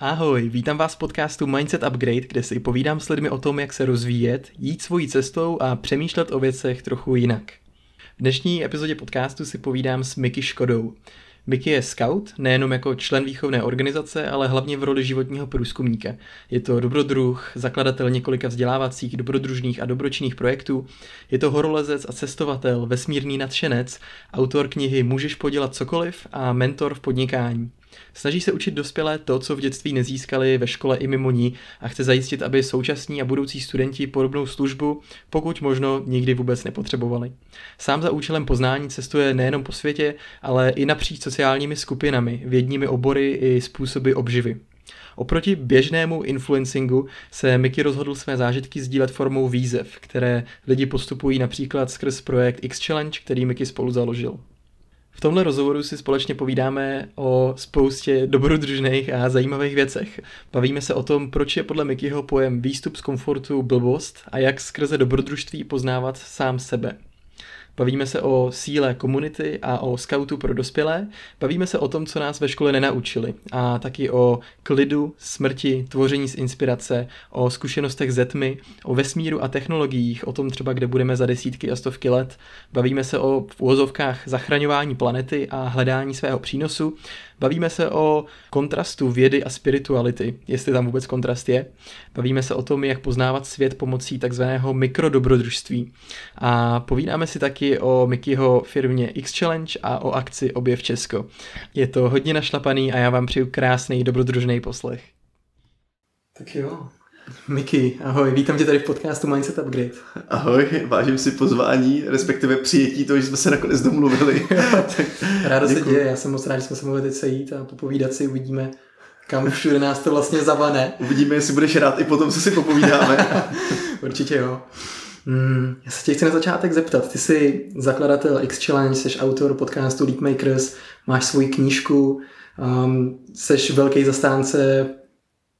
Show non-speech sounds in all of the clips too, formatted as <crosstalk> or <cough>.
Ahoj, vítám vás v podcastu Mindset Upgrade, kde si povídám s lidmi o tom, jak se rozvíjet, jít svojí cestou a přemýšlet o věcech trochu jinak. V dnešní epizodě podcastu si povídám s Miky Škodou. Miky je scout, nejenom jako člen výchovné organizace, ale hlavně v roli životního průzkumníka. Je to dobrodruh, zakladatel několika vzdělávacích, dobrodružných a dobročinných projektů. Je to horolezec a cestovatel, vesmírný nadšenec, autor knihy Můžeš podělat cokoliv a mentor v podnikání. Snaží se učit dospělé to, co v dětství nezískali ve škole i mimo ní a chce zajistit, aby současní a budoucí studenti podobnou službu, pokud možno, nikdy vůbec nepotřebovali. Sám za účelem poznání cestuje nejenom po světě, ale i napříč sociálními skupinami, vědními obory i způsoby obživy. Oproti běžnému influencingu se Mickey rozhodl své zážitky sdílet formou výzev, které lidi postupují například skrz projekt X-Challenge, který Mickey spolu založil. V tomhle rozhovoru si společně povídáme o spoustě dobrodružných a zajímavých věcech. Bavíme se o tom, proč je podle Mickeyho pojem výstup z komfortu blbost a jak skrze dobrodružství poznávat sám sebe. Bavíme se o síle komunity a o scoutu pro dospělé. Bavíme se o tom, co nás ve škole nenaučili. A taky o klidu, smrti, tvoření z inspirace, o zkušenostech ze tmy, o vesmíru a technologiích, o tom třeba, kde budeme za desítky a stovky let. Bavíme se o v úvozovkách zachraňování planety a hledání svého přínosu. Bavíme se o kontrastu vědy a spirituality, jestli tam vůbec kontrast je. Bavíme se o tom, jak poznávat svět pomocí takzvaného mikrodobrodružství. A povídáme si taky o Mickeyho firmě X Challenge a o akci Objev Česko. Je to hodně našlapaný a já vám přeju krásný dobrodružný poslech. Tak jo, Miky, ahoj, vítám tě tady v podcastu Mindset Upgrade. Ahoj, vážím si pozvání, respektive přijetí toho, že jsme se nakonec domluvili. <laughs> Ráda se děje, já jsem moc rád, že jsme se mohli teď sejít a popovídat si, uvidíme, kam všude nás to vlastně zavane. Uvidíme, jestli budeš rád i potom, co si popovídáme. <laughs> Určitě jo. Hmm, já se tě chci na začátek zeptat. Ty jsi zakladatel X Challenge, jsi autor podcastu Leap Makers, máš svoji knížku, um, jsi velký zastánce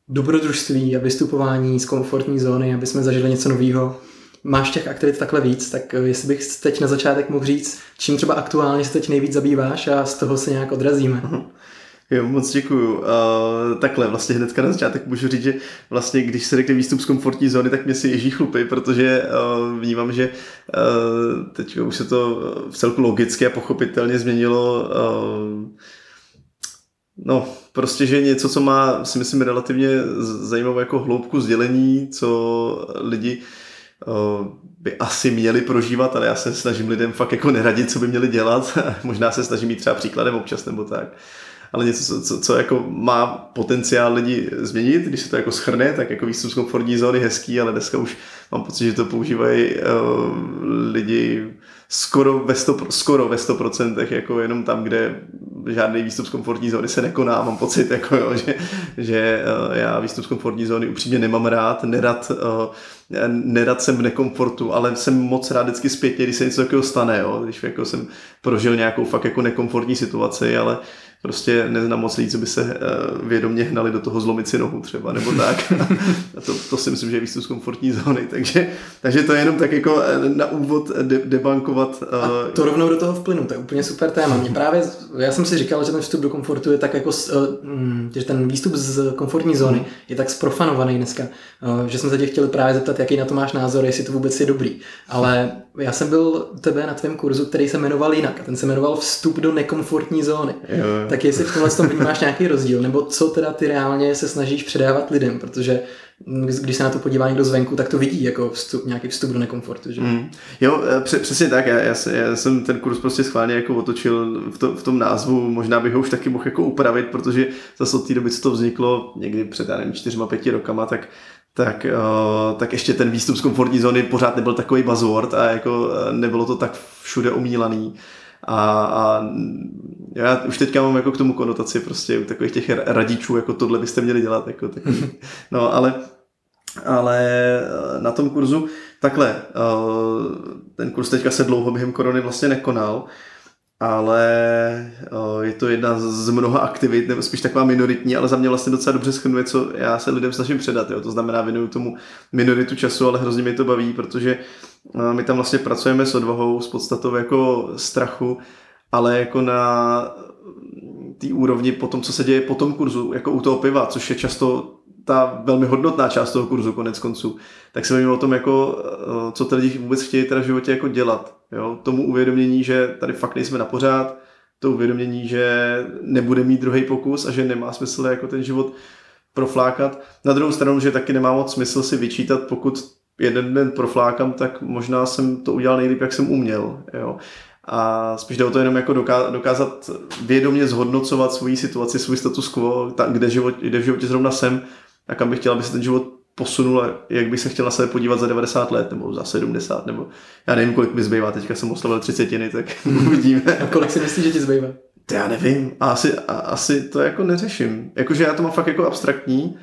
dobrodružství a vystupování z komfortní zóny, aby jsme zažili něco nového. Máš těch aktivit takhle víc, tak eh, jestli bych teď na začátek mohl říct, čím třeba aktuálně se teď nejvíc zabýváš a z toho se nějak odrazíme. Uh-huh. Jo, moc děkuju. Uh, takhle, vlastně hnedka na začátek můžu říct, že vlastně, když se řekne výstup z komfortní zóny, tak mě si ježí chlupy, protože uh, vnímám, že uh, teď už se to v celku logicky a pochopitelně změnilo uh, No, prostě, že něco, co má, si myslím, relativně zajímavou jako hloubku sdělení, co lidi uh, by asi měli prožívat, ale já se snažím lidem fakt jako neradit, co by měli dělat. <laughs> Možná se snažím mít třeba příkladem občas nebo tak. Ale něco, co, co, co jako má potenciál lidi změnit, když se to jako schrne, tak jako výstup z komfortní zóny hezký, ale dneska už mám pocit, že to používají uh, lidi skoro ve 100%, skoro ve 100% jako jenom tam, kde žádný výstup z komfortní zóny se nekoná, mám pocit, jako jo, že, že eh, já výstup z komfortní zóny upřímně nemám rád, nerad, eh, nerad jsem v nekomfortu, ale jsem moc rád vždycky zpětně, když se něco takového stane, jo, když jako jsem prožil nějakou fakt jako nekomfortní situaci, ale prostě neznám moc lidí, co by se uh, vědomě hnali do toho zlomit si nohu třeba, nebo tak. <laughs> A to, to si myslím, že je výstup z komfortní zóny. Takže, takže to je jenom tak jako eh, na úvod de- debankovat. A to rovnou do toho vplynu, to je úplně super téma. Mě právě, já jsem si říkal, že ten vstup do komfortu je tak jako, uh, že ten výstup z komfortní zóny je tak sprofanovaný dneska, že jsme se tě chtěli právě zeptat, jaký na to máš názor, jestli to vůbec je dobrý. Ale já jsem byl tebe na tvém kurzu, který se jmenoval jinak a ten se jmenoval Vstup do nekomfortní zóny. Jo. Tak jestli v tomhle tom vnímáš nějaký rozdíl, nebo co teda ty reálně se snažíš předávat lidem, protože když se na to podívá někdo zvenku, tak to vidí jako vstup, nějaký vstup do nekomfortu. Že? Mm. Jo, e, přesně tak. Já, já, já, jsem ten kurz prostě schválně jako otočil v, to, v tom názvu. Možná bych ho už taky mohl jako upravit, protože zase od té doby, co to vzniklo, někdy před, já nevím, čtyřma, pěti rokama, tak tak, uh, tak ještě ten výstup z komfortní zóny pořád nebyl takový buzzword a jako uh, nebylo to tak všude omílaný. A, a já už teďka mám jako k tomu konotaci prostě u takových těch radičů, jako tohle byste měli dělat. Jako takový. No ale, ale eh, na tom kurzu takhle, ten kurz teďka se dlouho během korony vlastně nekonal, ale je to jedna z mnoha aktivit, nebo spíš taková minoritní, ale za mě vlastně docela dobře schrnuje, co já se lidem snažím předat. Jo. To znamená, věnuju tomu minoritu času, ale hrozně mi to baví, protože my tam vlastně pracujeme s odvahou, s podstatou jako strachu, ale jako na té úrovni po tom, co se děje po tom kurzu, jako u toho piva, což je často ta velmi hodnotná část toho kurzu konec konců, tak se bavíme o tom, jako, eh, co ty lidi vůbec chtějí teda v životě jako dělat. Jo? Tomu uvědomění, že tady fakt nejsme na pořád, to uvědomění, že nebude mít druhý pokus a že nemá smysl jako ten život proflákat. Na druhou stranu, že taky nemá moc smysl si vyčítat, pokud jeden den proflákám, tak možná jsem to udělal nejlíp, jak jsem uměl. Jo. A spíš jde o to jenom jako dokázat vědomě zhodnocovat svoji situaci, svůj status quo, ta, kde, život, kde v životě zrovna jsem a kam bych chtěl, aby se ten život posunul jak bych se chtěl na sebe podívat za 90 let nebo za 70 nebo já nevím, kolik mi zbývá, teďka jsem oslavil 30, tak <laughs> uvidíme. A kolik si myslíš, že ti zbývá? To já nevím, a asi, a, asi to jako neřeším. Jakože já to mám fakt jako abstraktní,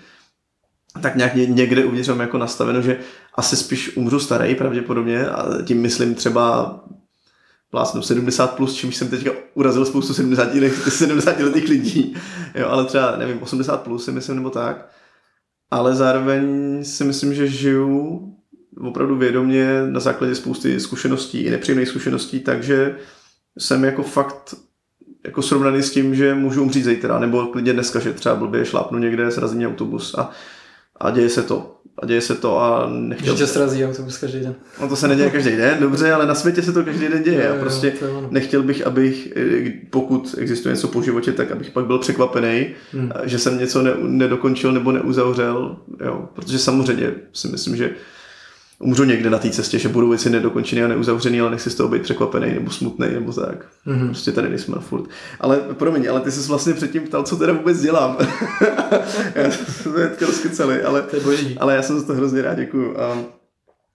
tak nějak někde uvnitř mám jako nastaveno, že asi spíš umřu starý pravděpodobně a tím myslím třeba plásnu 70 plus, čímž jsem teďka urazil spoustu 70, let, <laughs> 70 letých lidí, jo, ale třeba nevím, 80 plus si myslím nebo tak, ale zároveň si myslím, že žiju opravdu vědomě na základě spousty zkušeností i nepříjemných zkušeností, takže jsem jako fakt jako srovnaný s tím, že můžu umřít zítra, nebo klidně dneska, že třeba blbě šlápnu někde, srazí mě autobus a a děje se to. A děje se to a nechtěl... Že tě srazí autobus každý den. No to se neděje každý den, dobře, ale na světě se to každý den děje. Jo, a prostě jo, nechtěl bych, abych, pokud existuje něco po životě, tak abych pak byl překvapený, hmm. že jsem něco ne, nedokončil nebo neuzavřel. Jo. Protože samozřejmě si myslím, že umřu někde na té cestě, že budou věci nedokončené a neuzavřené, ale nechci z toho být překvapený nebo smutný nebo tak. Mm-hmm. Prostě tady nejsme furt. Ale promiň, ale ty jsi vlastně předtím ptal, co teda vůbec dělám. <laughs> já jsem to rozkyceli, ale, to je boží. ale já jsem za to hrozně rád, děkuju. A,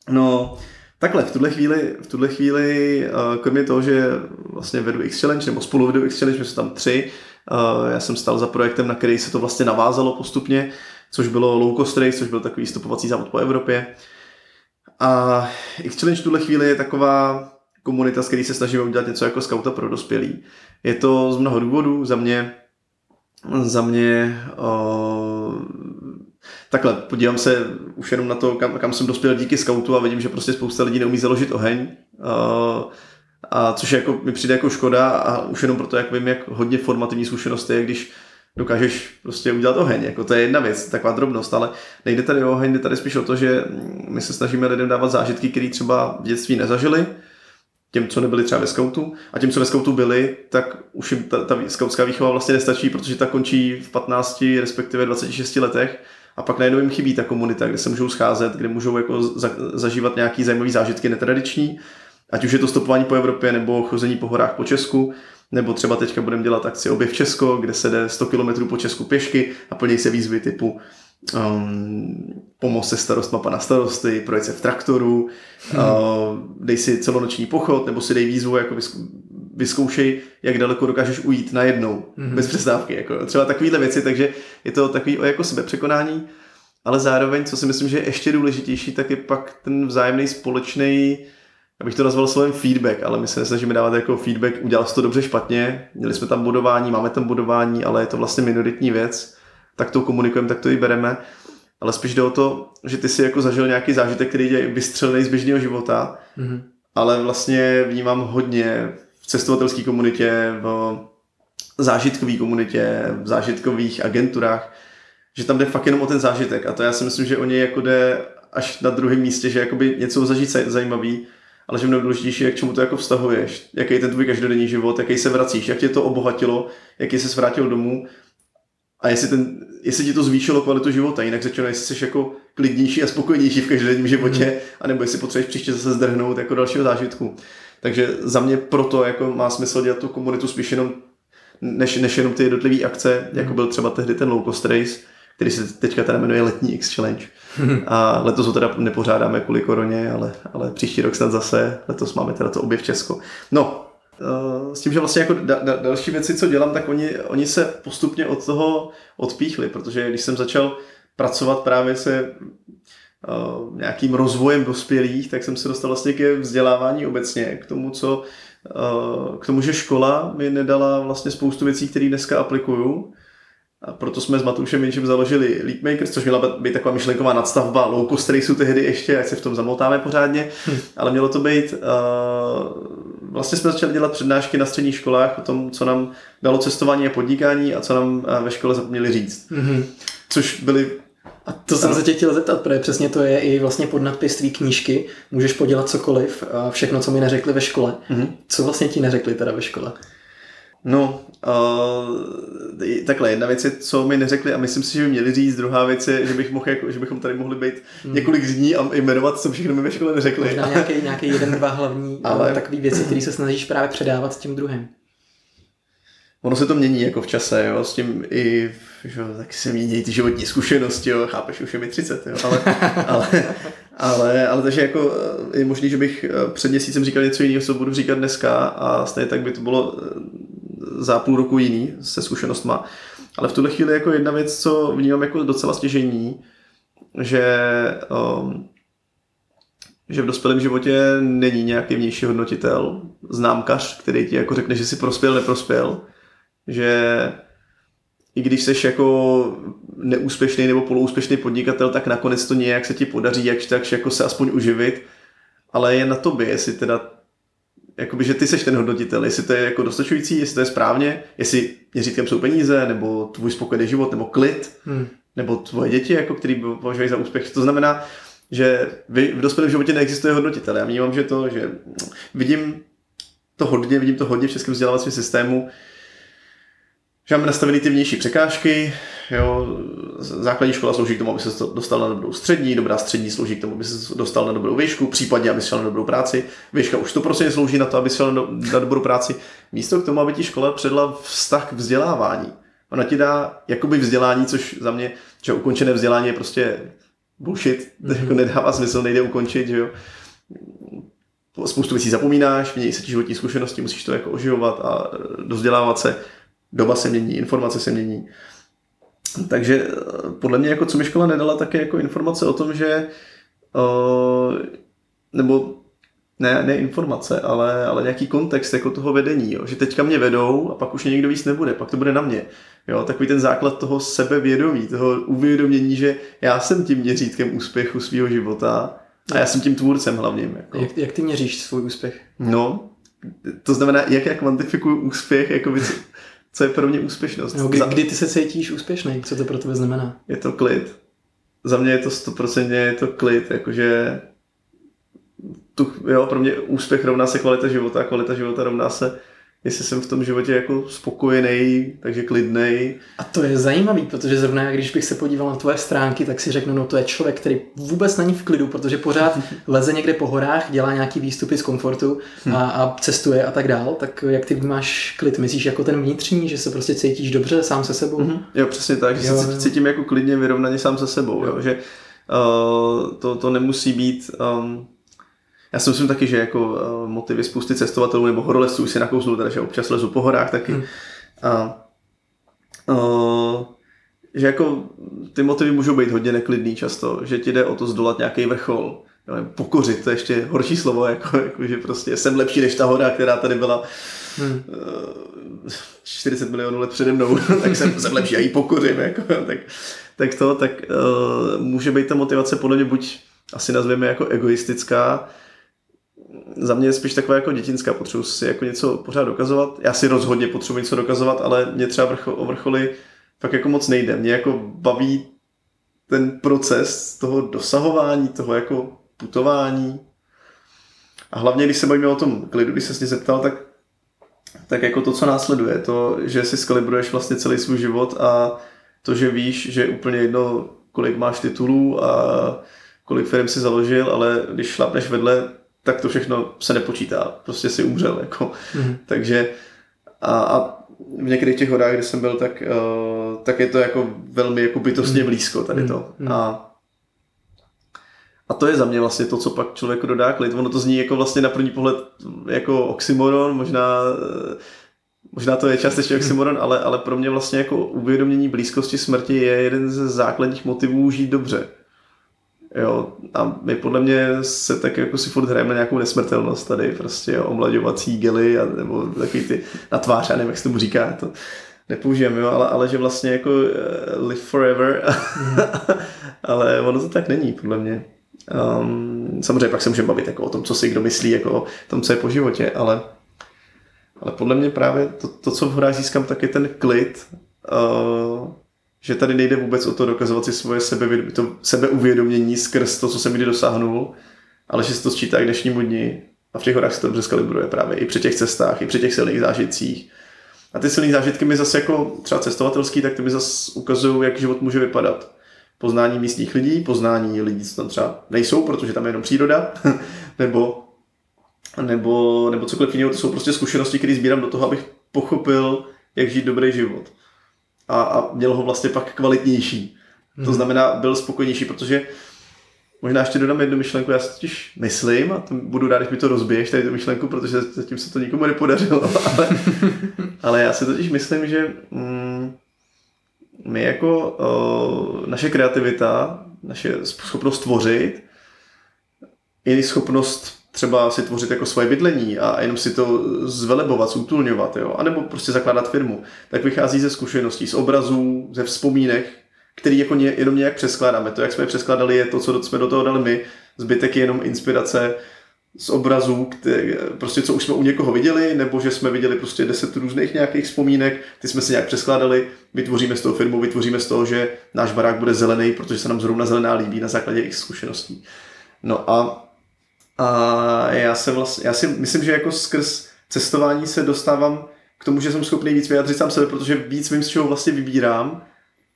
no, Takhle, v tuhle chvíli, v tuhle chvíli kromě toho, že vlastně vedu X-Challenge, nebo spolu vedu X-Challenge, my jsme tam tři, já jsem stal za projektem, na který se to vlastně navázalo postupně, což bylo Low Cost Race, což byl takový stopovací závod po Evropě. A X-Challenge v tuhle chvíli je taková komunita, s který se snažíme udělat něco jako skauta pro dospělí. Je to z mnoha důvodů, za mě za mě o, takhle, podívám se už jenom na to, kam, kam jsem dospěl díky skautu a vidím, že prostě spousta lidí neumí založit oheň. O, a což je jako, mi přijde jako škoda a už jenom proto, jak vím, jak hodně formativní zkušenost je, když dokážeš prostě udělat oheň. Jako to je jedna věc, taková drobnost, ale nejde tady o oheň, jde tady spíš o to, že my se snažíme lidem dávat zážitky, které třeba v dětství nezažili, těm, co nebyli třeba ve skautu a těm, co ve skautu byli, tak už jim ta, ta skautská výchova vlastně nestačí, protože ta končí v 15, respektive 26 letech a pak najednou jim chybí ta komunita, kde se můžou scházet, kde můžou jako za, zažívat nějaký zajímavý zážitky netradiční, ať už je to stopování po Evropě nebo chození po horách po Česku, nebo třeba teďka budeme dělat akci Objev Česko, kde se jde 100 km po Česku pěšky a plní se výzvy typu um, pomoz se starostma pana starosty, projekt se v traktoru, hmm. uh, dej si celonoční pochod, nebo si dej výzvu, jako vyzkoušej, jak daleko dokážeš ujít najednou, hmm. bez přestávky. Jako, třeba takovéhle věci, takže je to takový o jako sebepřekonání, ale zároveň, co si myslím, že je ještě důležitější, tak je pak ten vzájemný společný abych to nazval slovem feedback, ale my se nesnažíme dávat jako feedback, udělal jsi to dobře, špatně, měli jsme tam budování, máme tam budování, ale je to vlastně minoritní věc, tak to komunikujeme, tak to i bereme, ale spíš jde o to, že ty si jako zažil nějaký zážitek, který je vystřelený z běžného života, mm-hmm. ale vlastně vnímám hodně v cestovatelské komunitě, v zážitkové komunitě, v zážitkových agenturách, že tam jde fakt jenom o ten zážitek a to já si myslím, že o něj jako jde až na druhém místě, že jakoby něco zažít zajímavý, ale že mnohem důležitější jak čemu to jako vztahuješ, jaký je ten tvůj každodenní život, jaký se vracíš, jak tě to obohatilo, jaký se vrátil domů a jestli, ten, jestli ti to zvýšilo kvalitu života, jinak řečeno, jestli jsi jako klidnější a spokojenější v každodenním životě, mm. anebo jestli potřebuješ příště zase zdrhnout jako dalšího zážitku. Takže za mě proto jako má smysl dělat tu komunitu spíš jenom než, než jenom ty jednotlivé akce, mm. jako byl třeba tehdy ten low cost race, který se teďka teda jmenuje Letní X Challenge. A letos ho teda nepořádáme kvůli koroně, ale, ale příští rok snad zase, letos máme teda to objev Česko. No, eh, s tím, že vlastně jako da, da, další věci, co dělám, tak oni, oni se postupně od toho odpíchli, protože když jsem začal pracovat právě se uh, nějakým rozvojem dospělých, tak jsem se dostal vlastně ke vzdělávání obecně, k tomu, co uh, k tomu, že škola mi nedala vlastně spoustu věcí, které dneska aplikuju, a proto jsme s Matoušem Jenčem založili Leapmakers, což měla být taková myšlenková nadstavba low cost raceu tehdy ještě, ať se v tom zamotáme pořádně, hm. ale mělo to být uh, vlastně jsme začali dělat přednášky na středních školách o tom, co nám dalo cestování a podnikání a co nám ve škole zapomněli říct. Mm-hmm. Což byly a to jsem se tě chtěl zeptat, protože přesně to je i vlastně pod nadpis tvý knížky. Můžeš podělat cokoliv, a všechno, co mi neřekli ve škole. Mm-hmm. Co vlastně ti neřekli teda ve škole? No, uh, takhle, jedna věc je, co mi neřekli a myslím si, že by měli říct, druhá věc je, že, bych mohl, jako, že bychom tady mohli být hmm. několik dní a jmenovat, co všechno mi ve škole neřekli. Možná nějaký, nějaký jeden, dva hlavní <laughs> Ale... takový věci, které se snažíš právě předávat s tím druhým. Ono se to mění jako v čase, jo, s tím i, že, tak se mění ty životní zkušenosti, jo, chápeš, už je mi 30, jo, ale, <laughs> ale, ale, ale takže jako je možný, že bych eh, před měsícem říkal něco jiného, co budu říkat dneska a stejně tak by to bylo eh, za půl roku jiný se zkušenostma. Ale v tuhle chvíli jako jedna věc, co vnímám jako docela stěžení, že, um, že v dospělém životě není nějaký vnější hodnotitel, známkař, který ti jako řekne, že si prospěl, neprospěl, že i když jsi jako neúspěšný nebo poloúspěšný podnikatel, tak nakonec to nějak se ti podaří, jak tak jako se aspoň uživit, ale je na tobě, jestli teda jakoby, že ty seš ten hodnotitel, jestli to je jako dostačující, jestli to je správně, jestli měřítkem jsou peníze, nebo tvůj spokojený život, nebo klid, hmm. nebo tvoje děti, jako, který považují za úspěch. To znamená, že vy, v dospělém životě neexistuje hodnotitel. Já vnímám, že to, že vidím to hodně, vidím to hodně v českém vzdělávacím systému, že máme nastavený ty vnější překážky, jo, základní škola slouží k tomu, aby se dostal na dobrou střední, dobrá střední slouží k tomu, aby se dostal na dobrou výšku, případně, aby šel na dobrou práci. Výška už to prostě slouží na to, aby šel na, na dobrou práci. Místo k tomu, aby ti škola předla vztah k vzdělávání. Ona ti dá jakoby vzdělání, což za mě, že ukončené vzdělání je prostě bullshit, mm-hmm. jako nedává smysl, nejde ukončit, že jo. Spoustu věcí zapomínáš, mění se ti životní zkušenosti, musíš to jako oživovat a dozdělávat se doba se mění, informace se mění. Takže eh, podle mě, jako co mi škola nedala, také jako informace o tom, že uh, nebo ne, ne informace, ale, ale nějaký kontext jako toho vedení, jo? že teďka mě vedou a pak už mě někdo víc nebude, pak to bude na mě. Jo? Takový ten základ toho sebevědomí, toho uvědomění, že já jsem tím měřítkem úspěchu svého života a já jsem tím tvůrcem hlavním. Jako. Jak, jak ty měříš svůj úspěch? No, to znamená, jak já kvantifikuju úspěch, jako co je pro mě úspěšnost. No, kdy, kdy ty se cítíš úspěšný? Co to pro tebe znamená? Je to klid. Za mě je to stoprocentně je to klid, jakože tu, jo, pro mě úspěch rovná se kvalita života kvalita života rovná se jestli jsem v tom životě jako spokojený, takže klidný. A to je zajímavý, protože zrovna když bych se podíval na tvoje stránky, tak si řeknu, no to je člověk, který vůbec není v klidu, protože pořád <laughs> leze někde po horách, dělá nějaký výstupy z komfortu a, a cestuje a tak dál. Tak jak ty máš klid? Myslíš jako ten vnitřní, že se prostě cítíš dobře sám se sebou? Mm-hmm. Jo, přesně tak, že jo, se cítím jako klidně vyrovnaně sám se sebou, jo, že uh, to, to nemusí být um, já si myslím taky, že jako uh, motivy spousty cestovatelů nebo horolezců si nakousnu, teda, že občas lezu po horách taky. Hmm. A, uh, že jako ty motivy můžou být hodně neklidný často, že ti jde o to zdolat nějaký vrchol, pokořit, to je ještě horší slovo, jako, jako, že prostě jsem lepší než ta hora, která tady byla hmm. uh, 40 milionů let přede mnou, <laughs> tak jsem, jsem lepší a ji pokořím, jako, tak, tak to, tak uh, může být ta motivace podle mě buď asi nazveme jako egoistická, za mě je spíš taková jako dětinská, potřebuji si jako něco pořád dokazovat. Já si rozhodně potřebuji něco dokazovat, ale mě třeba vrchol, o vrcholy fakt jako moc nejde. Mě jako baví ten proces toho dosahování, toho jako putování. A hlavně, když se bavíme o tom klidu, když se s ní zeptal, tak, tak jako to, co následuje, to, že si skalibruješ vlastně celý svůj život a to, že víš, že je úplně jedno, kolik máš titulů a kolik firm si založil, ale když šlapneš vedle tak to všechno se nepočítá. Prostě si umřel. Jako. Mm. Takže a, a v některých těch horách, kde jsem byl, tak, uh, tak je to jako velmi jako bytostně mhm. blízko tady to. Mm. A, a to je za mě vlastně to, co pak člověku dodá klid. Ono to zní jako vlastně na první pohled jako oxymoron, možná, možná to je částečně oxymoron, ale, ale pro mě vlastně jako uvědomění blízkosti smrti je jeden ze základních motivů žít dobře. Jo, a my podle mě se tak jako si furt hrajeme na nějakou nesmrtelnost tady, prostě jo, omlaďovací gely a, nebo takový ty na tvář, já nevím, jak se tomu říká, to nepoužijeme, jo, ale, ale že vlastně jako uh, live forever, <laughs> ale ono to tak není, podle mě. Um, samozřejmě pak se můžeme bavit jako o tom, co si kdo myslí, jako o tom, co je po životě, ale Ale podle mě právě to, to co v hrách získám, tak je ten klid, uh, že tady nejde vůbec o to dokazovat si svoje sebe, to sebeuvědomění skrz to, co jsem kdy dosáhnul, ale že se to sčítá k dnešnímu dni a v těch horách se to dobře skalibruje právě i při těch cestách, i při těch silných zážitcích. A ty silné zážitky mi zase jako třeba cestovatelský, tak ty mi zase ukazují, jak život může vypadat. Poznání místních lidí, poznání lidí, co tam třeba nejsou, protože tam je jenom příroda, <laughs> nebo, nebo, nebo cokoliv jiného, to jsou prostě zkušenosti, které sbírám do toho, abych pochopil, jak žít dobrý život. A, a měl ho vlastně pak kvalitnější. Hmm. To znamená, byl spokojenější, protože Možná ještě dodám jednu myšlenku, já si totiž myslím, a to budu rád, když mi to rozbiješ, tady tu myšlenku, protože zatím se to nikomu nepodařilo, <laughs> ale, ale já si totiž myslím, že mm, my jako o, naše kreativita, naše schopnost tvořit, i schopnost třeba si tvořit jako svoje bydlení a jenom si to zvelebovat, zútulňovat, jo, anebo prostě zakládat firmu, tak vychází ze zkušeností, z obrazů, ze vzpomínek, který jako ně, jenom nějak přeskládáme. To, jak jsme je přeskládali, je to, co jsme do toho dali my. Zbytek je jenom inspirace z obrazů, které, prostě co už jsme u někoho viděli, nebo že jsme viděli prostě deset různých nějakých vzpomínek, ty jsme si nějak přeskládali, vytvoříme z toho firmu, vytvoříme z toho, že náš barák bude zelený, protože se nám zrovna zelená líbí na základě jejich zkušeností. No a, a já, se vlastně, já si myslím, že jako skrz cestování se dostávám k tomu, že jsem schopný víc vyjádřit sám sebe, protože víc vím, z čeho vlastně vybírám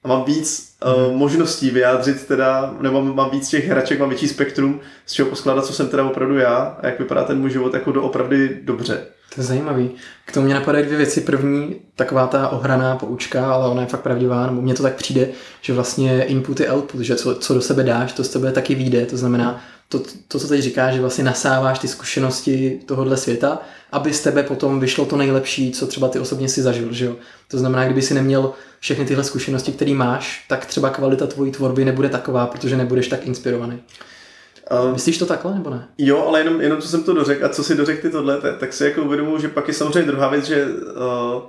a mám víc mm-hmm. uh, možností vyjádřit teda, nebo mám víc těch hraček, mám větší spektrum, z čeho poskládat, co jsem teda opravdu já a jak vypadá ten můj život jako doopravdy dobře. To je zajímavý. K tomu mě napadají dvě věci. První, taková ta ohraná poučka, ale ona je fakt pravdivá, nebo mně to tak přijde, že vlastně input je output, že co, co do sebe dáš, to z tebe taky vyjde. To znamená, to, to, co teď říkáš, že vlastně nasáváš ty zkušenosti tohohle světa, aby z tebe potom vyšlo to nejlepší, co třeba ty osobně si zažil. Že jo? To znamená, kdyby si neměl všechny tyhle zkušenosti, které máš, tak třeba kvalita tvojí tvorby nebude taková, protože nebudeš tak inspirovaný. Uh, Myslíš to takhle, nebo ne? Jo, ale jenom, jenom co jsem to dořekl a co si dořekl ty tohle, tak si jako uvědomuji, že pak je samozřejmě druhá věc, že uh,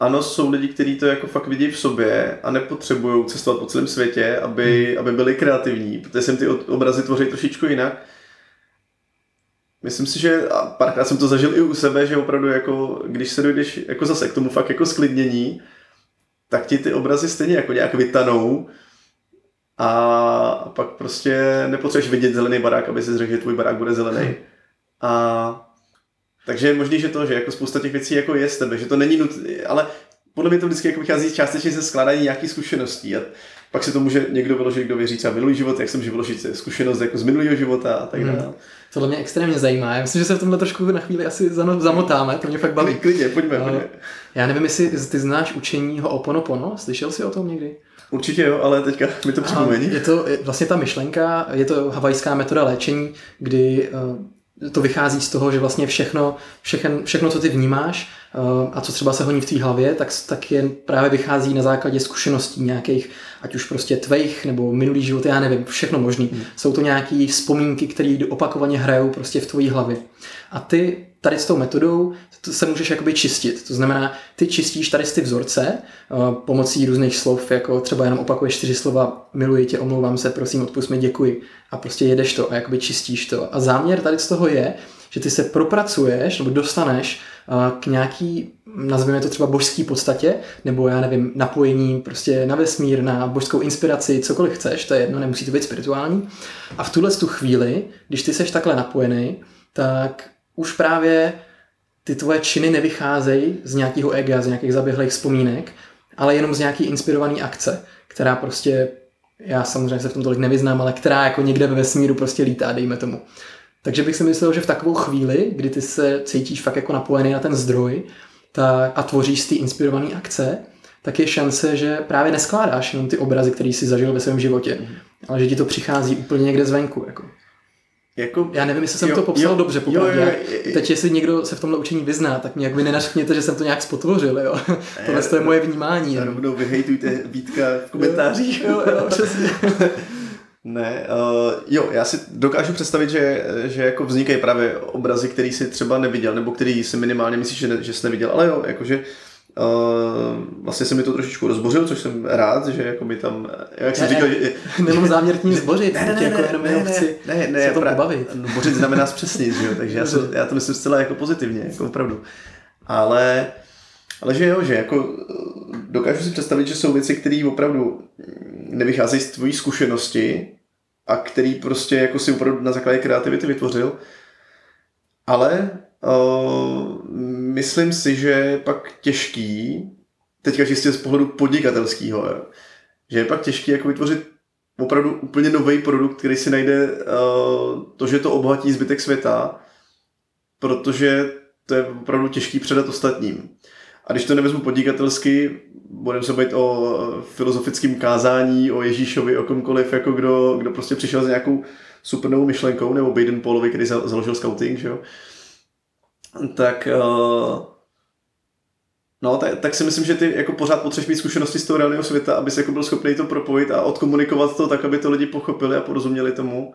ano, jsou lidi, kteří to jako fakt vidí v sobě a nepotřebují cestovat po celém světě, aby, hmm. aby byli kreativní, protože jsem ty obrazy tvoří trošičku jinak. Myslím si, že a párkrát jsem to zažil i u sebe, že opravdu jako, když se dojdeš jako zase k tomu fakt jako sklidnění, tak ti ty obrazy stejně jako nějak vytanou a pak prostě nepotřebuješ vidět zelený barák, aby si řekl, že tvůj barák bude zelený. A takže je možný, že to, že jako spousta těch věcí jako je z tebe, že to není nutné, ale podle mě to vždycky jako vychází částečně ze skládání nějakých zkušeností. A pak si to může někdo vyložit, kdo věří třeba minulý život, jak jsem vyložit zkušenost jako z minulého života a tak hmm. dále. Hmm. Tohle mě extrémně zajímá. Já myslím, že se v tomhle trošku na chvíli asi zamotáme, to mě fakt baví. <laughs> Klidně, pojďme, pojďme. Já nevím, jestli ty znáš učení Ho'oponopono, slyšel jsi o tom někdy? Určitě jo, ale teďka mi to připomení. Je to vlastně ta myšlenka, je to havajská metoda léčení, kdy eh, to vychází z toho, že vlastně všechno, všechno, všechno co ty vnímáš eh, a co třeba se honí v té hlavě, tak, tak je právě vychází na základě zkušeností nějakých, ať už prostě tvých nebo minulý život, já nevím, všechno možný. Hmm. Jsou to nějaké vzpomínky, které opakovaně hrajou prostě v tvojí hlavě. A ty tady s tou metodou se můžeš jakoby čistit. To znamená, ty čistíš tady ty vzorce uh, pomocí různých slov, jako třeba jenom opakuješ čtyři slova, miluji tě, omlouvám se, prosím, odpust mi, děkuji. A prostě jedeš to a jakoby čistíš to. A záměr tady z toho je, že ty se propracuješ nebo dostaneš k nějaký, nazveme to třeba božský podstatě, nebo já nevím, napojení prostě na vesmír, na božskou inspiraci, cokoliv chceš, to je jedno, nemusí to být spirituální. A v tuhle tu chvíli, když ty seš takhle napojený, tak už právě ty tvoje činy nevycházejí z nějakého ega, z nějakých zaběhlých vzpomínek, ale jenom z nějaký inspirované akce, která prostě, já samozřejmě se v tom tolik nevyznám, ale která jako někde ve vesmíru prostě lítá, dejme tomu. Takže bych si myslel, že v takovou chvíli, kdy ty se cítíš fakt jako napojený na ten zdroj tak, a tvoříš z té inspirované akce, tak je šance, že právě neskládáš jenom ty obrazy, které jsi zažil ve svém životě, ale že ti to přichází úplně někde zvenku. Jako. Jako, Já nevím, jestli jsem jo, to popsal jo, dobře, jo, jo, jo, Teď, jestli někdo se v tomhle učení vyzná, tak mě jak vy nenařkněte, že jsem to nějak spotvořil, jo. Tohle to je moje vnímání. Rovnou vyhejtujte Vítka v komentářích. Jo, jo, přesně. <laughs> ne, uh, jo, já si dokážu představit, že, že jako vznikají právě obrazy, který si třeba neviděl, nebo který si minimálně myslíš, že, ne, že jsi neviděl, ale jo, jakože Uh, vlastně se mi to trošičku rozbořil, což jsem rád, že jako by tam, jak jsem ne, říkal, že... Nemám záměr tím <laughs> zbořit, ne, ne, ne, jako jenom ne, jenom chci ne, ne, se to pobavit. No, bořit znamená zpřesnit, že jo, takže já, <laughs> se, já to myslím zcela jako pozitivně, jako opravdu. ale, ale že jo, že jako dokážu si představit, že jsou věci, které opravdu nevycházejí z tvojí zkušenosti a který prostě jako si opravdu na základě kreativity vytvořil, ale uh, myslím si, že je pak těžký, teďka čistě z pohledu podnikatelského, že je pak těžký jako vytvořit opravdu úplně nový produkt, který si najde uh, to, že to obohatí zbytek světa, protože to je opravdu těžký předat ostatním. A když to nevezmu podnikatelsky, budeme se bavit o filozofickém kázání, o Ježíšovi, o komkoliv, jako kdo, kdo prostě přišel s nějakou super novou myšlenkou, nebo Baden Paulovi, který založil scouting, že jo? tak uh, No, tak, tak si myslím, že ty jako pořád potřebuješ mít zkušenosti z toho reálného světa, abys jako byl schopný to propojit a odkomunikovat to tak, aby to lidi pochopili a porozuměli tomu.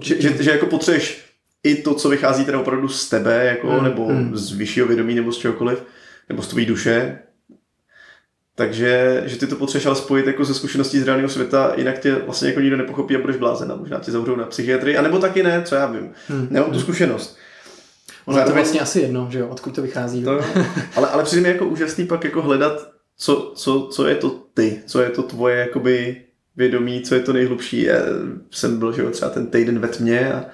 Že, že, že, jako potřebuješ i to, co vychází teda opravdu z tebe, jako, mm, nebo mm. z vyššího vědomí, nebo z čehokoliv, nebo z tvojí duše. Takže, že ty to potřebuješ ale spojit jako ze zkušeností z reálného světa, jinak tě vlastně jako nikdo nepochopí a budeš blázen a možná tě zavřou na psychiatrii, anebo taky ne, co já vím. Mm, Nemám tu zkušenost. Ono je to vlastně asi jedno, že jo, odkud to vychází. To, <laughs> ale, ale přijde mi jako úžasný pak jako hledat, co, co, co je to ty, co je to tvoje jakoby vědomí, co je to nejhlubší. Já jsem byl, že jo, třeba ten týden ve tmě a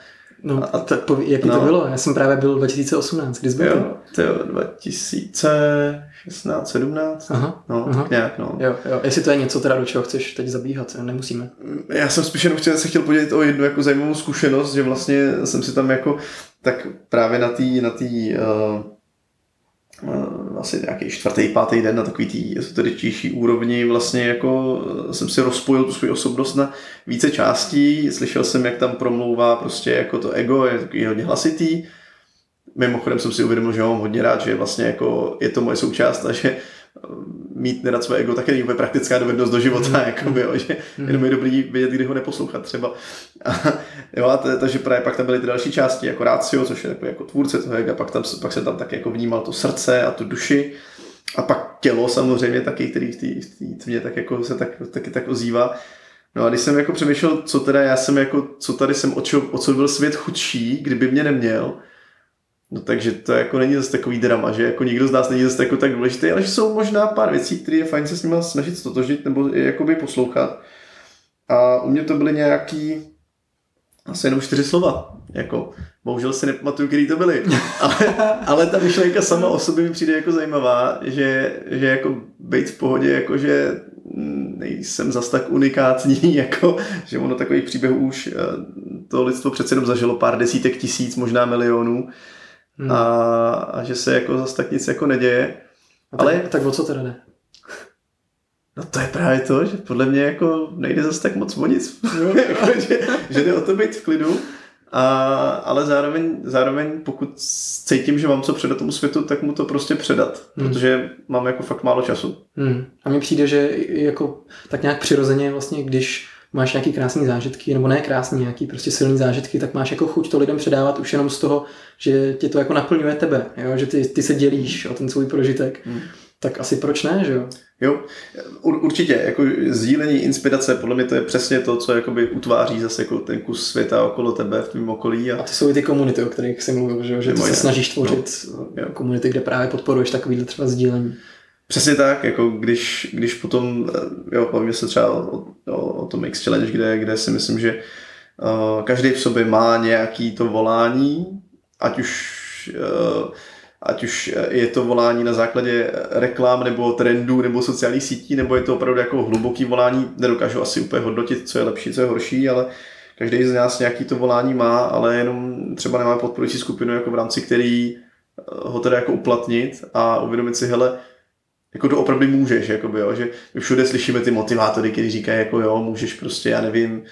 No, a, tak poví, jaký no. to bylo? Já jsem právě byl 2018, kdy jsi byl? Jo, to jo, 2016, 17, aha, no, aha. tak nějak, no. Jo, jo, jestli to je něco teda, do čeho chceš teď zabíhat, nemusíme. Já jsem spíš jenom chtěl, se chtěl podělit o jednu jako zajímavou zkušenost, že vlastně jsem si tam jako tak právě na té na tý, uh, asi nějaký čtvrtý, pátý den na takový tý úrovni vlastně jako jsem si rozpojil tu svou osobnost na více částí, slyšel jsem, jak tam promlouvá prostě jako to ego, je takový hodně hlasitý, mimochodem jsem si uvědomil, že ho mám hodně rád, že vlastně jako je to moje součást a že mít nerad své ego také není úplně praktická dovednost do života, mm. jakoby, jo, že mm. jenom je dobrý vědět, kdy ho neposlouchat třeba. A, jo, a to, takže právě pak tam byly ty další části, jako rácio, což je takový jako tvůrce toho ega, pak, tam, pak se tam tak jako vnímal to srdce a tu duši, a pak tělo samozřejmě taky, který v té tmě tak jako se tak, taky tak ozývá. No a když jsem jako přemýšlel, co teda já jsem jako, co tady jsem, o co, o co byl svět chudší, kdyby mě neměl, No takže to jako není zase takový drama, že jako nikdo z nás není zase jako tak důležitý, ale že jsou možná pár věcí, které je fajn se s nimi snažit stotožit nebo jakoby poslouchat. A u mě to byly nějaký asi jenom čtyři slova. Jako, bohužel si nepamatuju, který to byly. <laughs> Ale, ale ta myšlenka sama o sobě mi přijde jako zajímavá, že, že jako být v pohodě, jako že nejsem zas tak unikátní, <laughs> jako, že ono takových příběhů už eh, to lidstvo přece jenom zažilo pár desítek tisíc, možná milionů hmm. a, a že se jako zase tak nic jako neděje. A tak, ale tak o co teda ne? No to je právě to, že podle mě jako nejde zase tak moc o nic. <laughs> jako, že, že jde o to být v klidu, a, ale zároveň, zároveň pokud cítím, že mám co předat tomu světu, tak mu to prostě předat, hmm. protože mám jako fakt málo času. Hmm. A mně přijde, že jako tak nějak přirozeně vlastně, když máš nějaký krásný zážitky, nebo ne krásný, nějaký prostě silný zážitky, tak máš jako chuť to lidem předávat už jenom z toho, že tě to jako naplňuje tebe, jo? že ty, ty se dělíš o ten svůj prožitek. Hmm. Tak asi proč ne, že jo? Jo, určitě, jako sdílení inspirace, podle mě to je přesně to, co jakoby utváří zase jako ten kus světa okolo tebe v tvém okolí. A, a to jsou i ty komunity, o kterých jsi mluvil, že, že ty se snažíš tvořit no, komunity, kde právě podporuješ takovýhle třeba sdílení. Přesně tak, jako když, když potom, eh, jo, bavíme se třeba o, o, o tom X Challenge, kde, kde si myslím, že uh, každý v sobě má nějaký to volání, ať už uh, ať už je to volání na základě reklam nebo trendů nebo sociálních sítí, nebo je to opravdu jako hluboký volání, nedokážu asi úplně hodnotit, co je lepší, co je horší, ale každý z nás nějaký to volání má, ale jenom třeba nemá podporující skupinu jako v rámci který ho teda jako uplatnit a uvědomit si, hele, jako to opravdu můžeš, jakoby, jo, že my všude slyšíme ty motivátory, kteří říkají, jako jo, můžeš prostě, já nevím,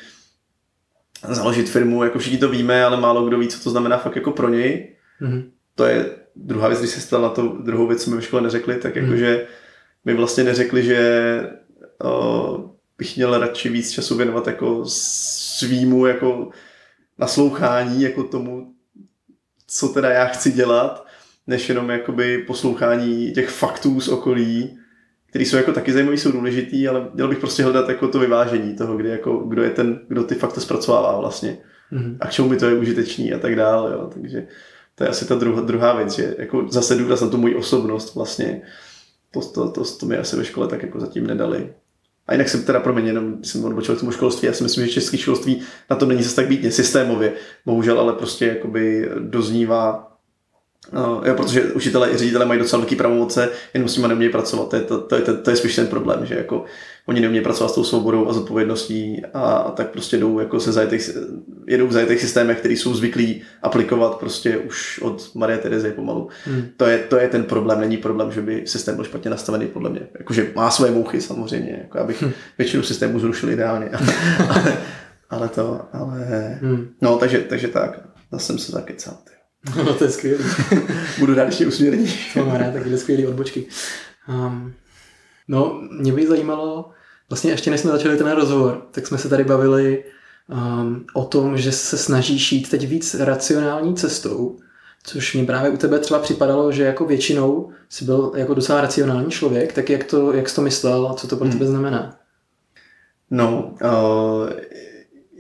založit firmu, jako všichni to víme, ale málo kdo ví, co to znamená fakt jako pro něj. Mm-hmm. To je druhá věc, když se stal na to druhou věc, co mi ve škole neřekli, tak jakože mm. mi vlastně neřekli, že o, bych měl radši víc času věnovat jako svýmu jako naslouchání, jako tomu, co teda já chci dělat, než jenom jakoby poslouchání těch faktů z okolí, který jsou jako taky zajímavý, jsou důležitý, ale měl bych prostě hledat jako to vyvážení toho, kdy jako, kdo je ten, kdo ty fakta zpracovává vlastně. Mm-hmm. A k čemu mi to je užitečný a tak dále, jo. Takže to je asi ta druhá, druhá věc, že jako zase důraz na tu moji osobnost vlastně, to, to, to, to mi asi ve škole tak jako zatím nedali. A jinak jsem teda, pro mě jenom jsem odbočil k tomu školství, já si myslím, že české školství na tom není zase tak být systémově, bohužel, ale prostě jakoby doznívá No, jo, protože učitelé i ředitelé mají docela velký pravomoce, jenom s nimi nemějí pracovat. To je, to, to, je, to, to je spíš ten problém, že jako oni nemějí pracovat s tou svobodou a zodpovědností a, a tak prostě jdou jako se zajetých, jedou v zajetých systémech, který jsou zvyklí aplikovat prostě už od Marie Terezy pomalu. Hmm. To, je, to je ten problém, není problém, že by systém byl špatně nastavený podle mě. Jakože má své mouchy samozřejmě, jako abych hmm. většinu systému zrušil ideálně. <laughs> ale, ale to, ale... Hmm. No, takže, takže tak. Zase jsem se zakecal. Ty. <laughs> No to je skvělý. <laughs> Budu rád, když usměrní. <laughs> to mám rád, takové skvělé odbočky. Um, no, mě by zajímalo, vlastně ještě než jsme začali ten rozhovor, tak jsme se tady bavili um, o tom, že se snažíš jít teď víc racionální cestou, což mi právě u tebe třeba připadalo, že jako většinou jsi byl jako docela racionální člověk, tak jak to, jak jsi to myslel a co to pro hmm. tebe znamená? No, uh,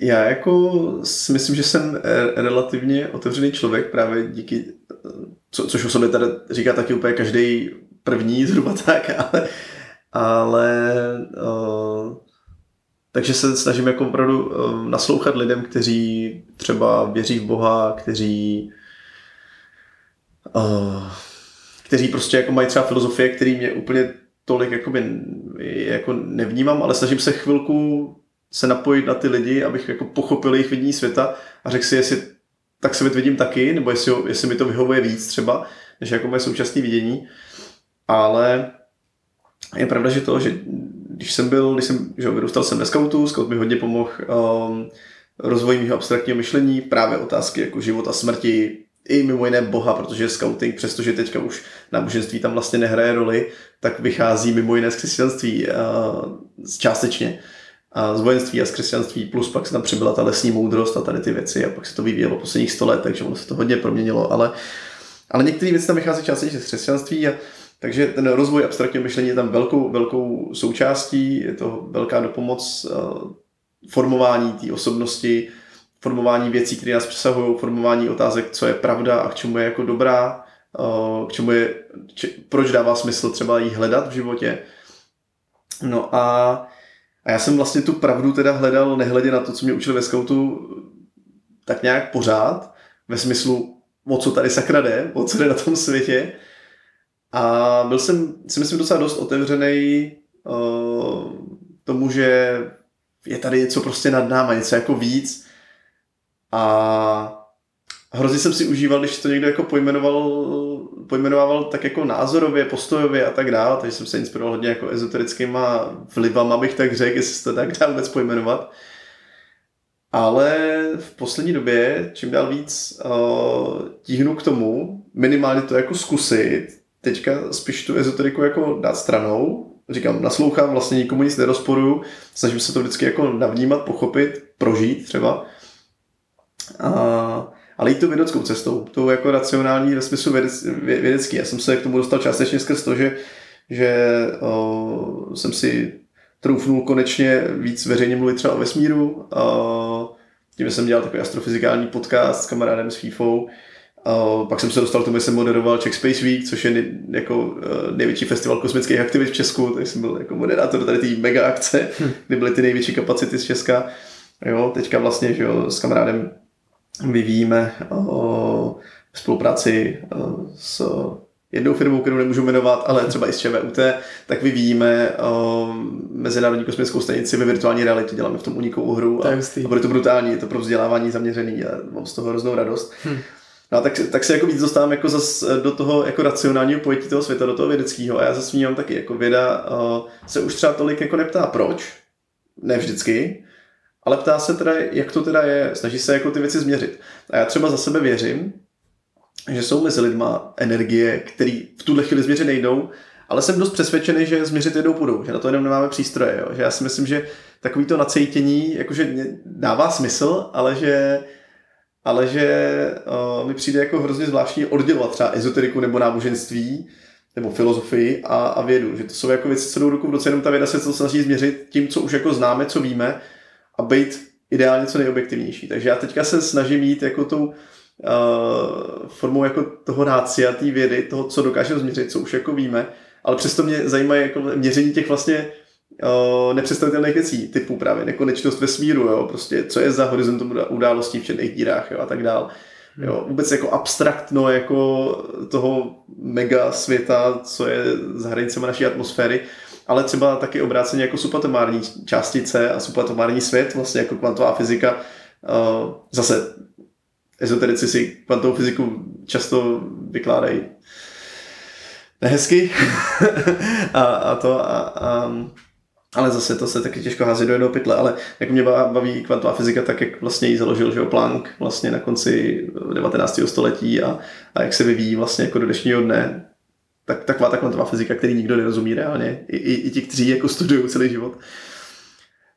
já jako si myslím, že jsem relativně otevřený člověk právě díky, co, což o sobě tady říká taky úplně každý první <laughs> zhruba tak, ale, ale uh, takže se snažím jako opravdu uh, naslouchat lidem, kteří třeba věří v Boha, kteří uh, kteří prostě jako mají třeba filozofie, který mě úplně tolik jako nevnímám, ale snažím se chvilku se napojit na ty lidi, abych jako pochopil jejich vidění světa a řekl si, jestli tak svět vidím taky, nebo jestli, jestli mi to vyhovuje víc třeba, než jako moje současné vidění. Ale je pravda, že to, že když jsem byl, když jsem, že vyrůstal jsem ve scoutu, scout mi hodně pomohl um, rozvoji mého abstraktního myšlení, právě otázky jako život a smrti, i mimo jiné Boha, protože scouting, přestože teďka už náboženství tam vlastně nehraje roli, tak vychází mimo jiné z křesťanství uh, částečně z vojenství a z křesťanství, plus pak se tam přibyla ta lesní moudrost a tady ty věci a pak se to vyvíjelo posledních sto let, takže ono se to hodně proměnilo, ale, ale některé věci tam vychází částečně z křesťanství a takže ten rozvoj abstraktního myšlení je tam velkou, velkou součástí, je to velká dopomoc uh, formování té osobnosti, formování věcí, které nás přesahují, formování otázek, co je pravda a k čemu je jako dobrá, uh, k čemu je, proč dává smysl třeba jí hledat v životě. No a a já jsem vlastně tu pravdu teda hledal, nehledě na to, co mě učil ve scoutu, tak nějak pořád, ve smyslu, o co tady sakra jde, o co jde na tom světě. A byl jsem, si myslím, docela dost otevřený uh, tomu, že je tady něco prostě nad náma, něco jako víc. A hrozně jsem si užíval, když to někdo jako pojmenoval, pojmenovával tak jako názorově, postojově a tak dále, takže jsem se inspiroval hodně jako ezoterickýma vlivama, bych tak řekl, jestli se to tak dá vůbec pojmenovat. Ale v poslední době, čím dál víc uh, tíhnu k tomu, minimálně to jako zkusit, teďka spíš tu ezoteriku jako dát stranou, říkám, naslouchám, vlastně nikomu nic nerozporuju, snažím se to vždycky jako navnímat, pochopit, prožít třeba. A ale jít tu vědeckou cestou, tou jako racionální ve smyslu vědec, vědecký. Já jsem se k tomu dostal částečně skrz to, že, že o, jsem si troufnul konečně víc veřejně mluvit třeba o vesmíru. O, tím jsem dělal takový astrofyzikální podcast s kamarádem s FIFou. O, pak jsem se dostal k tomu, že jsem moderoval Czech Space Week, což je nej, jako největší festival kosmických aktivit v Česku, takže jsem byl jako moderátor tady té mega akce, hm. kdy byly ty největší kapacity z Česka. Jo, teďka vlastně, že jo, s kamarádem vyvíjíme o spolupráci s jednou firmou, kterou nemůžu jmenovat, ale třeba i s ČVUT, tak vyvíjíme o, Mezinárodní kosmickou stanici ve virtuální realitě, děláme v tom unikou hru a, a bude to brutální, je to pro vzdělávání zaměřený a mám z toho hroznou radost. Hmm. No tak, tak se jako víc dostávám jako zas do toho jako racionálního pojetí toho světa, do toho vědeckého a já zase vnímám taky, jako věda o, se už třeba tolik jako neptá proč, ne vždycky, ale ptá se teda, jak to teda je, snaží se jako ty věci změřit. A já třeba za sebe věřím, že jsou mezi lidma energie, které v tuhle chvíli změřit nejdou, ale jsem dost přesvědčený, že změřit jednou půjdou, že na to jenom nemáme přístroje. Jo? Že já si myslím, že takový to nacejtění jakože dává smysl, ale že ale že uh, mi přijde jako hrozně zvláštní oddělovat třeba ezoteriku nebo náboženství nebo filozofii a, a vědu. Že to jsou jako věci, co jdou ruku v roce, jenom ta věda se to snaží změřit tím, co už jako známe, co víme a být ideálně co nejobjektivnější. Takže já teďka se snažím jít jako tou uh, formou jako toho rácia, té vědy, toho, co dokáže změřit, co už jako víme, ale přesto mě zajímají jako měření těch vlastně uh, nepředstavitelných věcí, typu právě nekonečnost vesmíru, jo, prostě co je za horizontem událostí v černých dírách jo, a tak dál. Jo, vůbec jako abstraktno jako toho mega světa, co je za hranicemi naší atmosféry, ale třeba taky obráceně jako subatomární částice a subatomární svět, vlastně jako kvantová fyzika. Uh, zase ezoterici si kvantovou fyziku často vykládají nehezky <laughs> a, a to a, a ale zase to se taky těžko hází do jednoho pytle, ale jako mě baví kvantová fyzika tak, jak vlastně ji založil že Planck vlastně na konci 19. století a, a jak se vyvíjí vlastně jako do dnešního dne, tak taková ta kvantová fyzika, který nikdo nerozumí reálně, i, i, i ti, kteří jako studují celý život.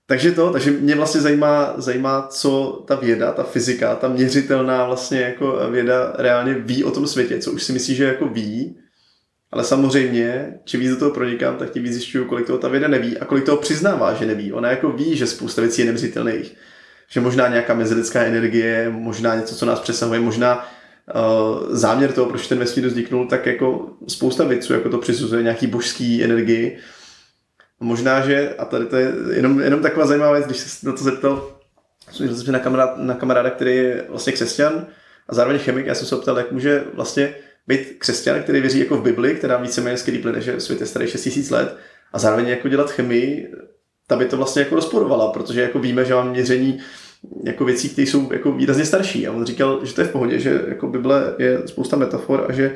Takže to, takže mě vlastně zajímá, zajímá, co ta věda, ta fyzika, ta měřitelná vlastně jako věda reálně ví o tom světě, co už si myslí, že jako ví, ale samozřejmě, čím víc do toho pronikám, tak tím víc zjišťuju, kolik toho ta věda neví a kolik toho přiznává, že neví. Ona jako ví, že spousta věcí je neměřitelných. Že možná nějaká mezilidská energie, možná něco, co nás přesahuje, možná záměr toho, proč ten vesmír vzniknul, tak jako spousta věců, jako to přisuzuje nějaký božský energii. Možná, že, a tady to je jenom, jenom taková zajímavá věc, když se na to zeptal, jsem se na, kamarád, na kamaráda, který je vlastně křesťan a zároveň chemik, já jsem se ptal, jak může vlastně být křesťan, který věří jako v Bibli, která víceméně skvělý plyne, že svět je starý 6000 let a zároveň jako dělat chemii, ta by to vlastně jako rozporovala, protože jako víme, že mám měření jako věcí, které jsou jako výrazně starší. A on říkal, že to je v pohodě, že jako Bible je spousta metafor a že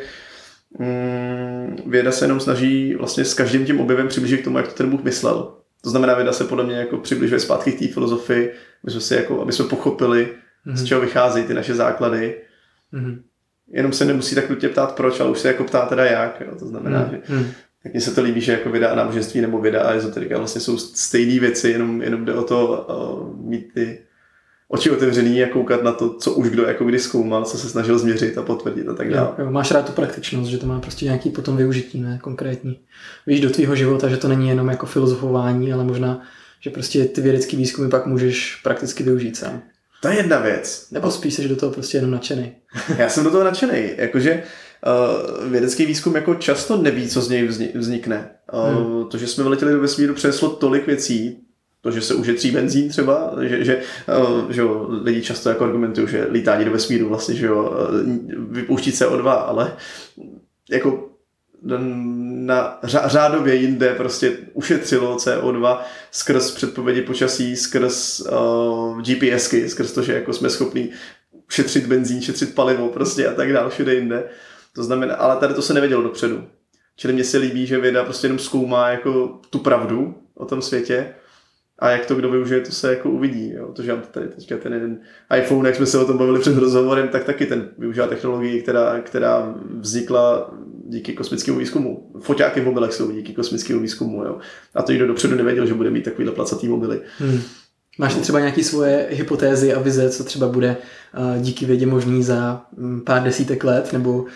mm, věda se jenom snaží vlastně s každým tím objevem přiblížit k tomu, jak to ten Bůh myslel. To znamená, věda se podle mě jako přibližuje zpátky k té filozofii, aby jsme, si jako, aby jsme pochopili, mm-hmm. z mhm. čeho vycházejí ty naše základy. Mm-hmm jenom se nemusí tak nutně ptát proč, ale už se jako ptá teda jak. Jo. To znamená, hmm. že tak mně se to líbí, že jako věda a náboženství nebo věda a ezoterika vlastně jsou stejné věci, jenom, jenom jde o to uh, mít ty oči otevřený a koukat na to, co už kdo jako kdy zkoumal, co se snažil změřit a potvrdit a tak dále. Jo, jo, máš rád tu praktičnost, že to má prostě nějaký potom využití, ne konkrétní. Víš do tvýho života, že to není jenom jako filozofování, ale možná, že prostě ty vědecké výzkumy pak můžeš prakticky využít sám. To je jedna věc. Nebo spíš jsi do toho prostě jenom nadšený. <laughs> Já jsem do toho nadšený. Jakože uh, vědecký výzkum jako často neví, co z něj vznikne. Uh, hmm. To, že jsme vyletěli do vesmíru, přineslo tolik věcí, to, že se ušetří benzín třeba, že, že, uh, že jo, lidi často jako argumentují, že lítání do vesmíru vlastně, že jo, vypouští CO2, ale jako na řádově jinde prostě ušetřilo CO2 skrz předpovědi počasí, skrz uh, GPSky, skrz to, že jako jsme schopní šetřit benzín, šetřit palivo prostě a tak dále všude jinde. To znamená, ale tady to se nevědělo dopředu. Čili mně se líbí, že věda prostě jenom zkoumá jako tu pravdu o tom světě a jak to kdo využije, to se jako uvidí. Jo? To, že tady teďka ten jeden iPhone, jak jsme se o tom bavili před rozhovorem, tak taky ten využívá technologii, která, která vznikla díky kosmickému výzkumu. Foťáky v mobilech jsou díky kosmickému výzkumu. Jo? A to nikdo dopředu nevěděl, že bude mít takovýhle placatý mobily. Hmm. Máš třeba nějaké svoje hypotézy a vize, co třeba bude uh, díky vědě možný za um, pár desítek let, nebo uh,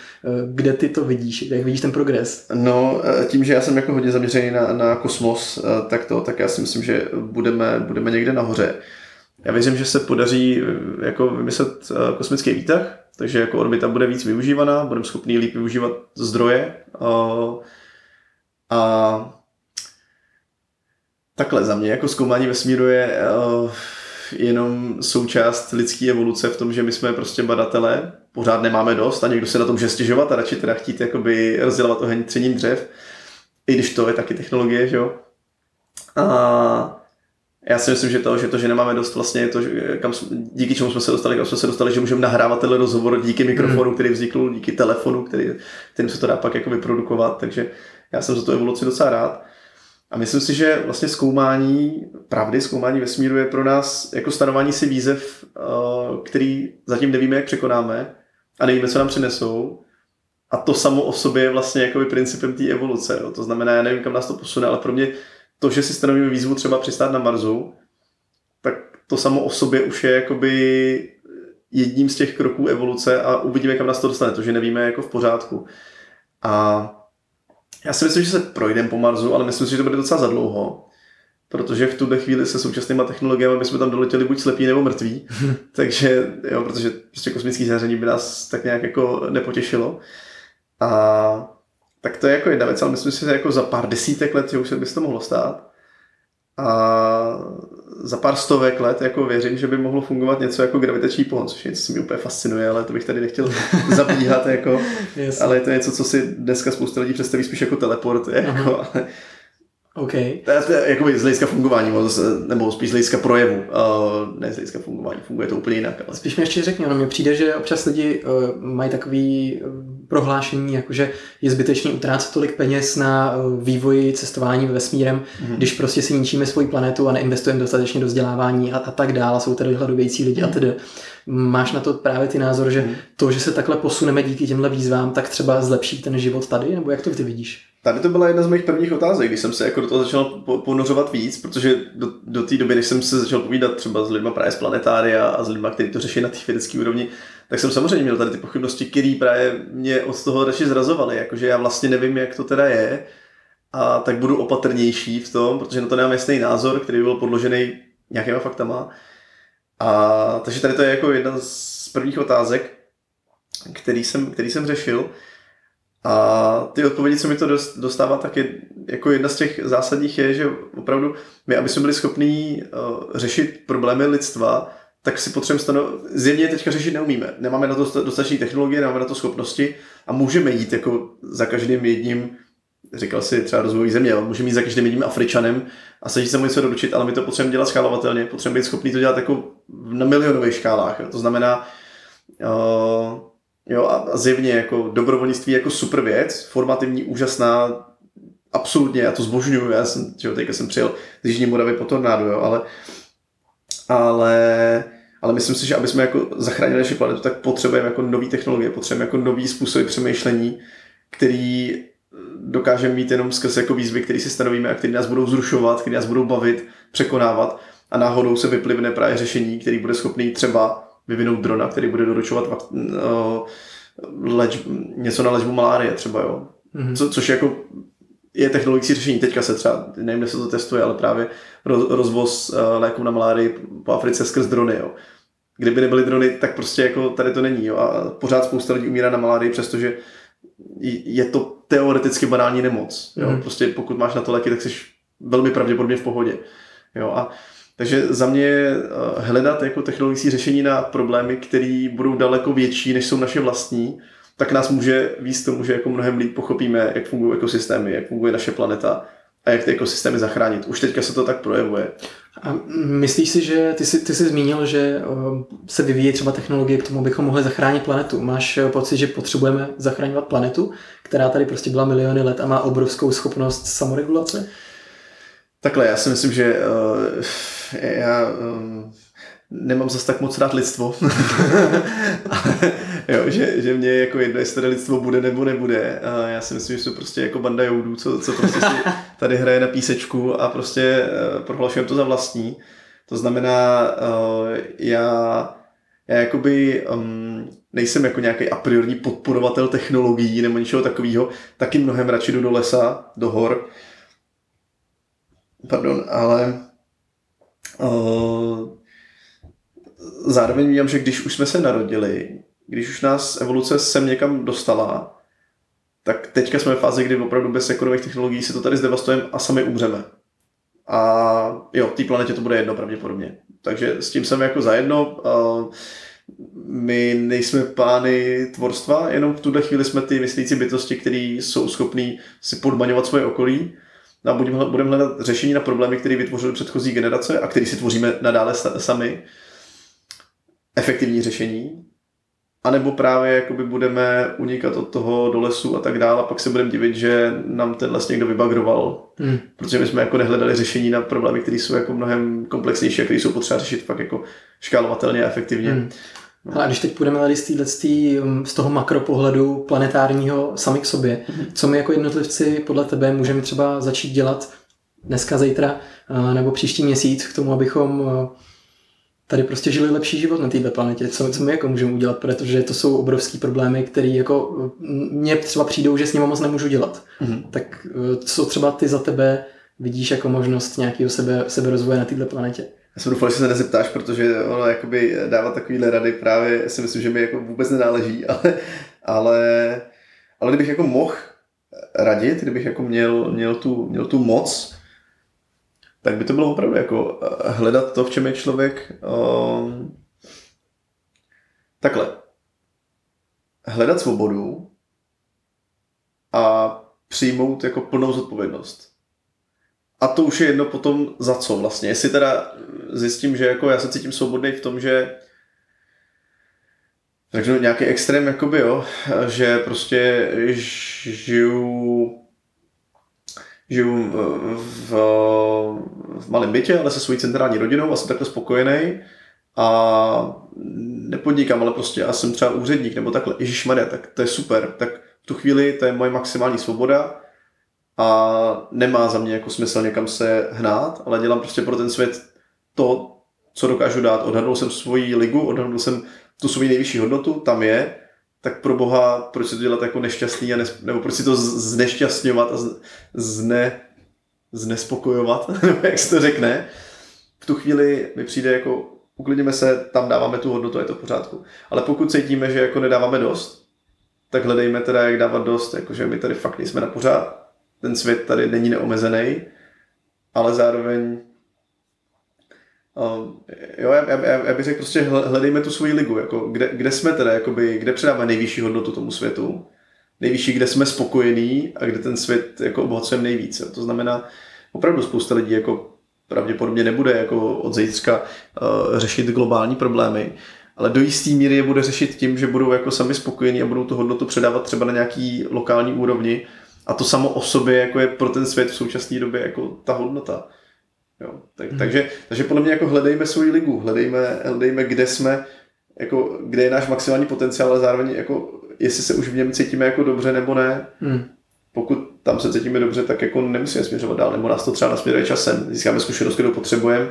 kde ty to vidíš, jak vidíš ten progres? No, uh, tím, že já jsem jako hodně zaměřený na, na kosmos, tak to, tak já si myslím, že budeme, budeme někde nahoře. Já věřím, že se podaří jako vymyslet kosmický výtah, takže jako orbita bude víc využívaná, budeme schopni líp využívat zdroje a Takhle, za mě jako zkoumání vesmíru je uh, jenom součást lidské evoluce v tom, že my jsme prostě badatelé, pořád nemáme dost a někdo se na tom může stěžovat a radši teda chtít jakoby rozdělovat oheň třením dřev, i když to je taky technologie, že jo. A já si myslím, že to, že to, že nemáme dost vlastně je to, že kam, díky čemu jsme se dostali, kam jsme se dostali, že můžeme nahrávat tenhle rozhovor díky mikrofonu, hmm. který vznikl, díky telefonu, který, kterým se to dá pak jako vyprodukovat, takže já jsem za to evoluci docela rád. A myslím si, že vlastně zkoumání pravdy, zkoumání vesmíru je pro nás jako stanování si výzev, eh, který zatím nevíme, jak překonáme a nevíme, co nám přinesou. A to samo o sobě je vlastně jako principem té evoluce. Jo. To znamená, já nevím, kam nás to posune, ale pro mě to, že si stanovíme výzvu třeba přistát na Marsu, tak to samo o sobě už je jakoby jedním z těch kroků evoluce a uvidíme, kam nás to dostane. To, že nevíme, jako v pořádku. A já si myslím, že se projdeme po Marsu, ale myslím si, že to bude docela za dlouho. protože v tuhle chvíli se současnýma technologiemi bychom tam doletěli buď slepí nebo mrtví, <laughs> takže jo, protože prostě kosmické záření by nás tak nějak jako nepotěšilo. A tak to je jako jedna věc, ale myslím si, že jako za pár desítek let, že už se by to mohlo stát. A za pár stovek let jako věřím, že by mohlo fungovat něco jako gravitační pohon, což je něco, co mě úplně fascinuje, ale to bych tady nechtěl <laughs> zabíhat, jako, yes. ale je to něco, co si dneska spousta lidí představí spíš jako teleport, jako, ale OK. To je, jakoby z hlediska fungování, nebo spíš z hlediska projevu, uh, ne z hlediska fungování, funguje to úplně jinak. Ale... Spíš mi ještě řekni, ono mi přijde, že občas lidi uh, mají takový uh, prohlášení, jako že je zbytečný utrácet tolik peněz na uh, vývoj cestování vesmírem, mm-hmm. když prostě si ničíme svoji planetu a neinvestujeme dostatečně do vzdělávání a, a tak dále, jsou tady hladovějící lidi mm-hmm. a mhm. tedy. Máš na to právě ty názor, že mm-hmm. to, že se takhle posuneme díky těmhle výzvám, tak třeba zlepší ten život tady, nebo jak to ty vidíš? Tady to byla jedna z mých prvních otázek, když jsem se jako do toho začal ponořovat víc, protože do, do té doby, než jsem se začal povídat třeba s lidmi právě z planetária a s lidmi, kteří to řeší na té vědecké úrovni, tak jsem samozřejmě měl tady ty pochybnosti, které právě mě od toho radši zrazovaly, jakože já vlastně nevím, jak to teda je, a tak budu opatrnější v tom, protože na to nemám jasný názor, který by byl podložený nějakýma faktama. A takže tady to je jako jedna z prvních otázek, který jsem, který jsem řešil. A ty odpovědi, co mi to dostává, tak je jako jedna z těch zásadních je, že opravdu my, aby jsme byli schopní uh, řešit problémy lidstva, tak si potřebujeme stanov... Zjevně teďka řešit neumíme. Nemáme na to dostatečné technologie, nemáme na to schopnosti a můžeme jít jako za každým jedním, říkal si třeba rozvojový země, ale můžeme jít za každým jedním Afričanem a snažit se mu něco doručit, ale my to potřebujeme dělat skálovatelně, potřebujeme být schopni to dělat jako na milionových škálách. Jo. To znamená, uh, Jo, a zjevně jako dobrovolnictví jako super věc, formativní, úžasná, absolutně, já to zbožňuju, já jsem, že teďka jsem přijel z Jižní Moravy po tornádu, jo, ale, ale, ale myslím si, že aby jsme jako zachránili naši planetu, tak potřebujeme jako nové technologie, potřebujeme jako nový způsoby přemýšlení, který dokážeme mít jenom skrz jako výzvy, které si stanovíme a které nás budou zrušovat, které nás budou bavit, překonávat a náhodou se vyplivne právě řešení, který bude schopný třeba vyvinout drona, který bude doručovat uh, leč, něco na léčbu malárie třeba, jo. Mm-hmm. Co, což jako je technologické řešení. Teďka se třeba, nevím, kde se to testuje, ale právě rozvoz uh, léků na malárii po Africe skrz drony, jo. Kdyby nebyly drony, tak prostě jako tady to není, jo. A pořád spousta lidí umírá na malárii, přestože je to teoreticky banální nemoc, jo. Mm-hmm. Prostě pokud máš na to léky, tak jsi velmi pravděpodobně v pohodě, jo. A takže za mě eh, hledat jako technologické řešení na problémy, které budou daleko větší, než jsou naše vlastní, tak nás může víc tomu, že jako mnohem líp pochopíme, jak fungují ekosystémy, jak funguje naše planeta a jak ty ekosystémy zachránit. Už teďka se to tak projevuje. A myslíš si, že ty jsi, ty jsi zmínil, že eh, se vyvíjí třeba technologie k tomu, abychom mohli zachránit planetu. Máš eh, pocit, že potřebujeme zachraňovat planetu, která tady prostě byla miliony let a má obrovskou schopnost samoregulace? Takhle, já si myslím, že uh, já um, nemám zase tak moc rád lidstvo. <laughs> <laughs> jo, že, že mě jako jedno, jestli tady lidstvo bude nebo nebude. A já si myslím, že jsou prostě jako banda joudů, co, co prostě si <laughs> tady hraje na písečku a prostě uh, prohlašujeme to za vlastní. To znamená, uh, já, já jakoby um, nejsem jako nějaký a priori podporovatel technologií nebo něčeho takového, taky mnohem radši jdu do lesa, do hor, Pardon, ale uh, zároveň vím, že když už jsme se narodili, když už nás evoluce sem někam dostala, tak teďka jsme v fázi, kdy opravdu bez jako nových technologií si to tady zdevastujeme a sami umřeme. A jo, té planetě to bude jedno pravděpodobně. Takže s tím jsem jako zajedno. My nejsme pány tvorstva, jenom v tuhle chvíli jsme ty myslící bytosti, které jsou schopní si podmaňovat svoje okolí a budeme, budeme hledat řešení na problémy, které vytvořily předchozí generace a které si tvoříme nadále sami. Efektivní řešení. A nebo právě jakoby budeme unikat od toho do lesu a tak dále a pak se budeme divit, že nám ten les někdo vybagroval. Hmm. Protože my jsme jako nehledali řešení na problémy, které jsou jako mnohem komplexnější a které jsou potřeba řešit fakt jako škálovatelně a efektivně. Hmm. No. A když teď půjdeme tady z, týhletý, um, z toho makropohledu planetárního sami k sobě, mm-hmm. co my jako jednotlivci podle tebe můžeme třeba začít dělat dneska, zítra uh, nebo příští měsíc k tomu, abychom uh, tady prostě žili lepší život na této planetě. Co, co my jako můžeme udělat, protože to jsou obrovský problémy, které jako mně třeba přijdou, že s nimi moc nemůžu dělat. Mm-hmm. Tak co třeba ty za tebe vidíš jako možnost nějakého sebe, seberozvoje na této planetě? Já jsem doufal, že se nezeptáš, protože ono jakoby dávat takovýhle rady právě si myslím, že mi jako vůbec nenáleží, <laughs> ale, ale, ale kdybych jako mohl radit, kdybych jako měl, měl, tu, měl tu moc, tak by to bylo opravdu jako hledat to, v čem je člověk um, takhle. Hledat svobodu a přijmout jako plnou zodpovědnost. A to už je jedno potom za co vlastně. Jestli teda zjistím, že jako já se cítím svobodný v tom, že takže nějaký extrém, jakoby jo, že prostě žiju žiju v, v malém bytě, ale se svojí centrální rodinou a jsem takhle spokojený a nepodnikám, ale prostě já jsem třeba úředník nebo takhle, Ježíš tak to je super, tak v tu chvíli to je moje maximální svoboda a nemá za mě jako smysl někam se hnát, ale dělám prostě pro ten svět to, co dokážu dát. Odhadnul jsem svoji ligu, odhadnul jsem tu svoji nejvyšší hodnotu, tam je, tak pro boha, proč si to dělat jako nešťastný, a ne, nebo proč si to znešťastňovat a zne, znespokojovat, <laughs> nebo jak se to řekne. V tu chvíli mi přijde jako uklidněme se, tam dáváme tu hodnotu, je to v pořádku. Ale pokud cítíme, že jako nedáváme dost, tak hledejme teda, jak dávat dost, jakože my tady fakt nejsme na pořád, ten svět tady není neomezený, ale zároveň jo, já, já, já bych řekl prostě hledejme tu svoji ligu, jako kde, kde jsme teda, jakoby, kde předáváme nejvyšší hodnotu tomu světu, nejvyšší, kde jsme spokojení a kde ten svět jako obohacujeme nejvíce. To znamená, opravdu spousta lidí jako pravděpodobně nebude jako od zítřka uh, řešit globální problémy, ale do jisté míry je bude řešit tím, že budou jako sami spokojení a budou tu hodnotu předávat třeba na nějaký lokální úrovni a to samo o sobě jako je pro ten svět v současné době jako ta hodnota. Jo, tak, hmm. takže, takže podle mě jako hledejme svoji ligu, hledejme, hledejme kde jsme, jako, kde je náš maximální potenciál, ale zároveň jako, jestli se už v něm cítíme jako dobře nebo ne. Hmm. Pokud tam se cítíme dobře, tak jako nemusíme směřovat dál, nebo nás to třeba nasměruje časem. Získáme zkušenost, kterou potřebujeme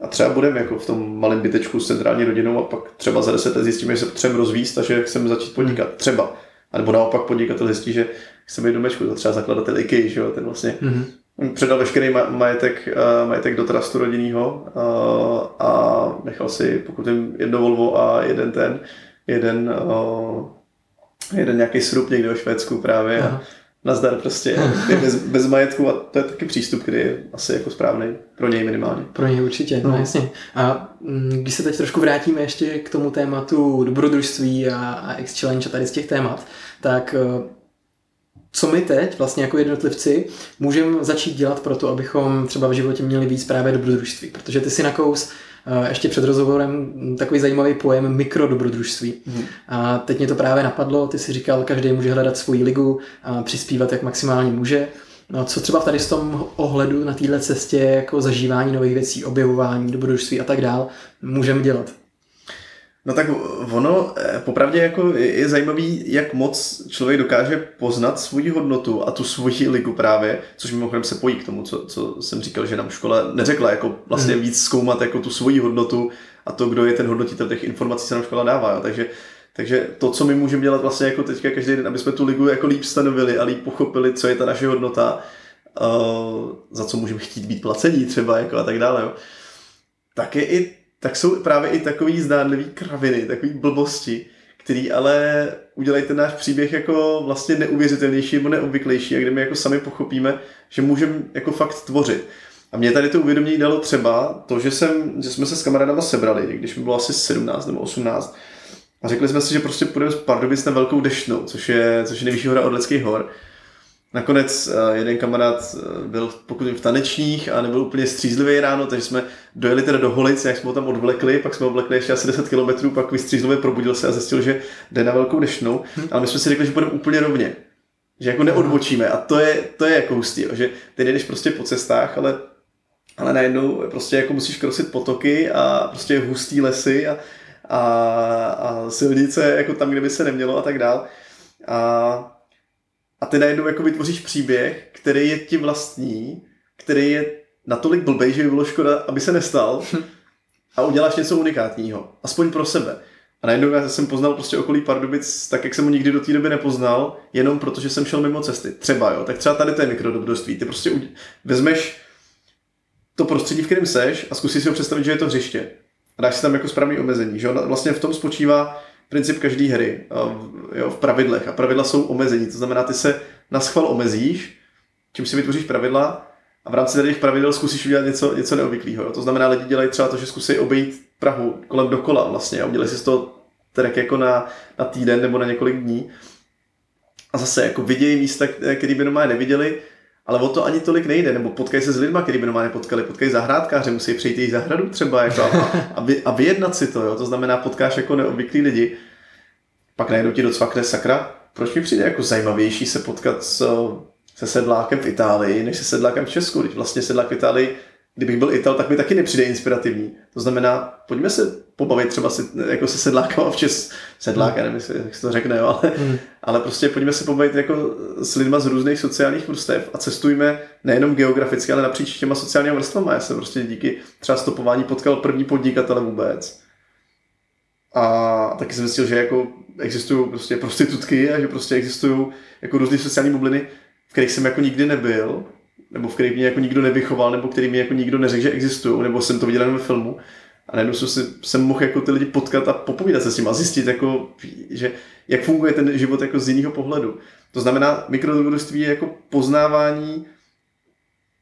a třeba budeme jako v tom malém bytečku s centrální rodinou a pak třeba za deset let zjistíme, že se potřebujeme rozvíjet a že chceme začít podnikat. Třeba. A nebo naopak podnikatel zjistí, že chce být domečku, to třeba zakladatel IKEA, že jo, ten vlastně mm-hmm. Předal veškerý majetek, uh, majetek do trustu rodinného uh, a nechal si, pokud jim jedno Volvo a jeden ten, jeden, uh, jeden nějaký srub někde ve Švédsku právě Aha. nazdar prostě, <laughs> bez, bez majetku a to je taky přístup, který je asi jako správný pro něj minimálně. Pro něj určitě, no, no jasně. A mm, když se teď trošku vrátíme ještě k tomu tématu dobrodružství a, a X-Challenge a tady z těch témat, tak co my teď vlastně jako jednotlivci můžeme začít dělat pro to, abychom třeba v životě měli víc právě dobrodružství. Protože ty si nakous eh, ještě před rozhovorem takový zajímavý pojem mikrodobrodružství. Mm. A teď mě to právě napadlo, ty si říkal, každý může hledat svoji ligu a přispívat, jak maximálně může. No, co třeba tady v tom ohledu na této cestě jako zažívání nových věcí, objevování, dobrodružství a tak dál můžeme dělat? No tak ono, eh, popravdě jako je zajímavý, jak moc člověk dokáže poznat svoji hodnotu a tu svoji ligu právě, což mimochodem se pojí k tomu, co, co jsem říkal, že nám škola neřekla, jako vlastně hmm. víc zkoumat jako tu svoji hodnotu a to, kdo je ten hodnotitel těch informací, se nám škola dává. Jo. Takže, takže to, co my můžeme dělat vlastně jako teďka každý den, aby jsme tu ligu jako líp stanovili a líp pochopili, co je ta naše hodnota, uh, za co můžeme chtít být placení třeba jako a tak dále. Jo. Tak je i tak jsou právě i takový zdánlivý kraviny, takový blbosti, který ale udělají ten náš příběh jako vlastně neuvěřitelnější nebo neobvyklejší a kde my jako sami pochopíme, že můžeme jako fakt tvořit. A mě tady to uvědomění dalo třeba to, že, jsem, že jsme se s kamarádama sebrali, když mi bylo asi 17 nebo 18 a řekli jsme si, že prostě půjdeme z Pardubic na Velkou deštnou, což je, což je nejvyšší hora Orleckých hor Nakonec eh, jeden kamarád eh, byl pokud v tanečních a nebyl úplně střízlivý ráno, takže jsme dojeli teda do Holic, jak jsme ho tam odvlekli, pak jsme ho odvlekli ještě asi 10 km, pak vystřízlivě probudil se a zjistil, že jde na velkou dešnou. Hm. Ale my jsme si řekli, že budeme úplně rovně. Že jako neodbočíme a to je, to je jako hustý, že ty jdeš prostě po cestách, ale, ale najednou prostě jako musíš krosit potoky a prostě hustý lesy a, a, a silnice jako tam, kde by se nemělo a tak dál. A a ty najednou jako vytvoříš příběh, který je ti vlastní, který je natolik blbej, že by bylo škoda, aby se nestal <laughs> a uděláš něco unikátního. Aspoň pro sebe. A najednou já jsem poznal prostě okolí Pardubic tak, jak jsem ho nikdy do té doby nepoznal, jenom protože jsem šel mimo cesty. Třeba jo, tak třeba tady to je mikrodobrodství. Ty prostě vezmeš to prostředí, v kterém seš a zkusíš si ho představit, že je to hřiště. A dáš si tam jako správný omezení. Že? Vlastně v tom spočívá princip každé hry jo, v pravidlech. A pravidla jsou omezení. To znamená, ty se na schval omezíš, čím si vytvoříš pravidla a v rámci těch pravidel zkusíš udělat něco, něco neobvyklého. To znamená, lidi dělají třeba to, že zkusí obejít Prahu kolem dokola vlastně a udělají si z toho trek jako na, na týden nebo na několik dní. A zase jako vidějí místa, které by normálně neviděli, ale o to ani tolik nejde, nebo potkají se s lidmi, který by normálně potkali, potkají zahrádkáře, musí přejít jejich zahradu třeba jako a, a, vy, a vyjednat si to, jo? to znamená potkáš jako neobvyklí lidi, pak najednou ti docvakne sakra, proč mi přijde jako zajímavější se potkat s, se sedlákem v Itálii, než se sedlákem v Česku, když vlastně sedlák v Itálii kdybych byl Ital, tak mi taky nepřijde inspirativní. To znamená, pojďme se pobavit třeba si, jako se sedlákama v Čes, sedlák, hmm. nevím, jak se to řekne, jo, ale, hmm. ale prostě pojďme se pobavit jako s lidma z různých sociálních vrstev a cestujme nejenom geograficky, ale napříč těma sociálními vrstvama. Já jsem prostě díky třeba stopování potkal první podnikatele vůbec. A taky jsem zjistil, že jako existují prostě prostitutky a že prostě existují jako různé sociální bubliny, v kterých jsem jako nikdy nebyl nebo v kterých mě jako nikdo nevychoval, nebo který mi jako nikdo neřekl, že existují, nebo jsem to viděl jenom ve filmu. A najednou jsem, si, jsem mohl jako ty lidi potkat a popovídat se s ním a zjistit, jako, že, jak funguje ten život jako z jiného pohledu. To znamená, mikrodobrodství je jako poznávání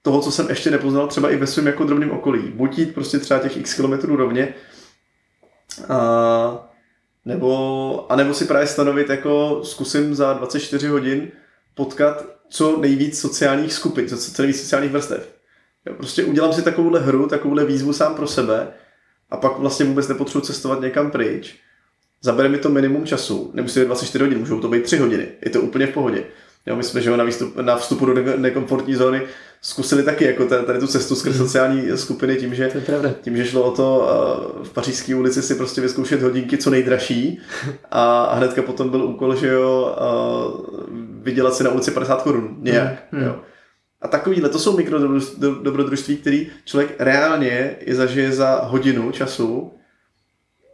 toho, co jsem ještě nepoznal, třeba i ve svém jako drobném okolí. Buď jít prostě třeba těch x kilometrů rovně, a, nebo, a nebo si právě stanovit, jako zkusím za 24 hodin potkat co nejvíc sociálních skupin, co, co nejvíc sociálních vrstev. Jo, prostě udělám si takovouhle hru, takovouhle výzvu sám pro sebe a pak vlastně vůbec nepotřebuji cestovat někam pryč. Zabere mi to minimum času, nemusí být 24 hodin, můžou to být 3 hodiny, je to úplně v pohodě. Jo, my jsme že jo, na, výstup, na vstupu do nekomfortní zóny zkusili taky jako tady, tady tu cestu skrz mm. sociální skupiny tím, že, tím, že šlo o to uh, v pařížské ulici si prostě vyzkoušet hodinky co nejdražší a, a hnedka potom byl úkol, že jo, uh, vydělat si na ulici 50 korun nějak. Mm. Jo. A takovýhle, to jsou mikrodobrodružství, který člověk reálně je zažije za hodinu času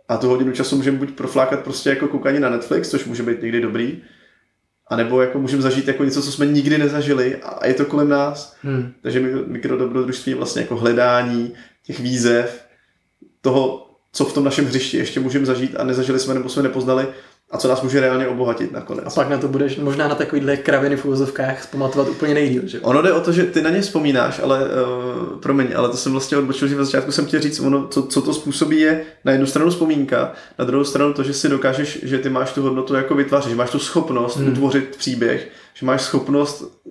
a tu hodinu času můžeme buď proflákat prostě jako koukání na Netflix, což může být někdy dobrý, a nebo jako můžeme zažít jako něco, co jsme nikdy nezažili a je to kolem nás. Hmm. Takže mikrodobrodružství je vlastně jako hledání těch výzev, toho, co v tom našem hřišti ještě můžeme zažít a nezažili jsme nebo jsme nepoznali a co nás může reálně obohatit nakonec. A pak na to budeš možná na takovýchhle kraviny v úvozovkách zpamatovat úplně nejdíl, že? Ono jde o to, že ty na ně vzpomínáš, ale uh, promiň, ale to jsem vlastně odbočil, že v začátku jsem chtěl říct, ono, co, co to způsobí je na jednu stranu vzpomínka, na druhou stranu to, že si dokážeš, že ty máš tu hodnotu jako vytvářet, že máš tu schopnost hmm. utvořit příběh, že máš schopnost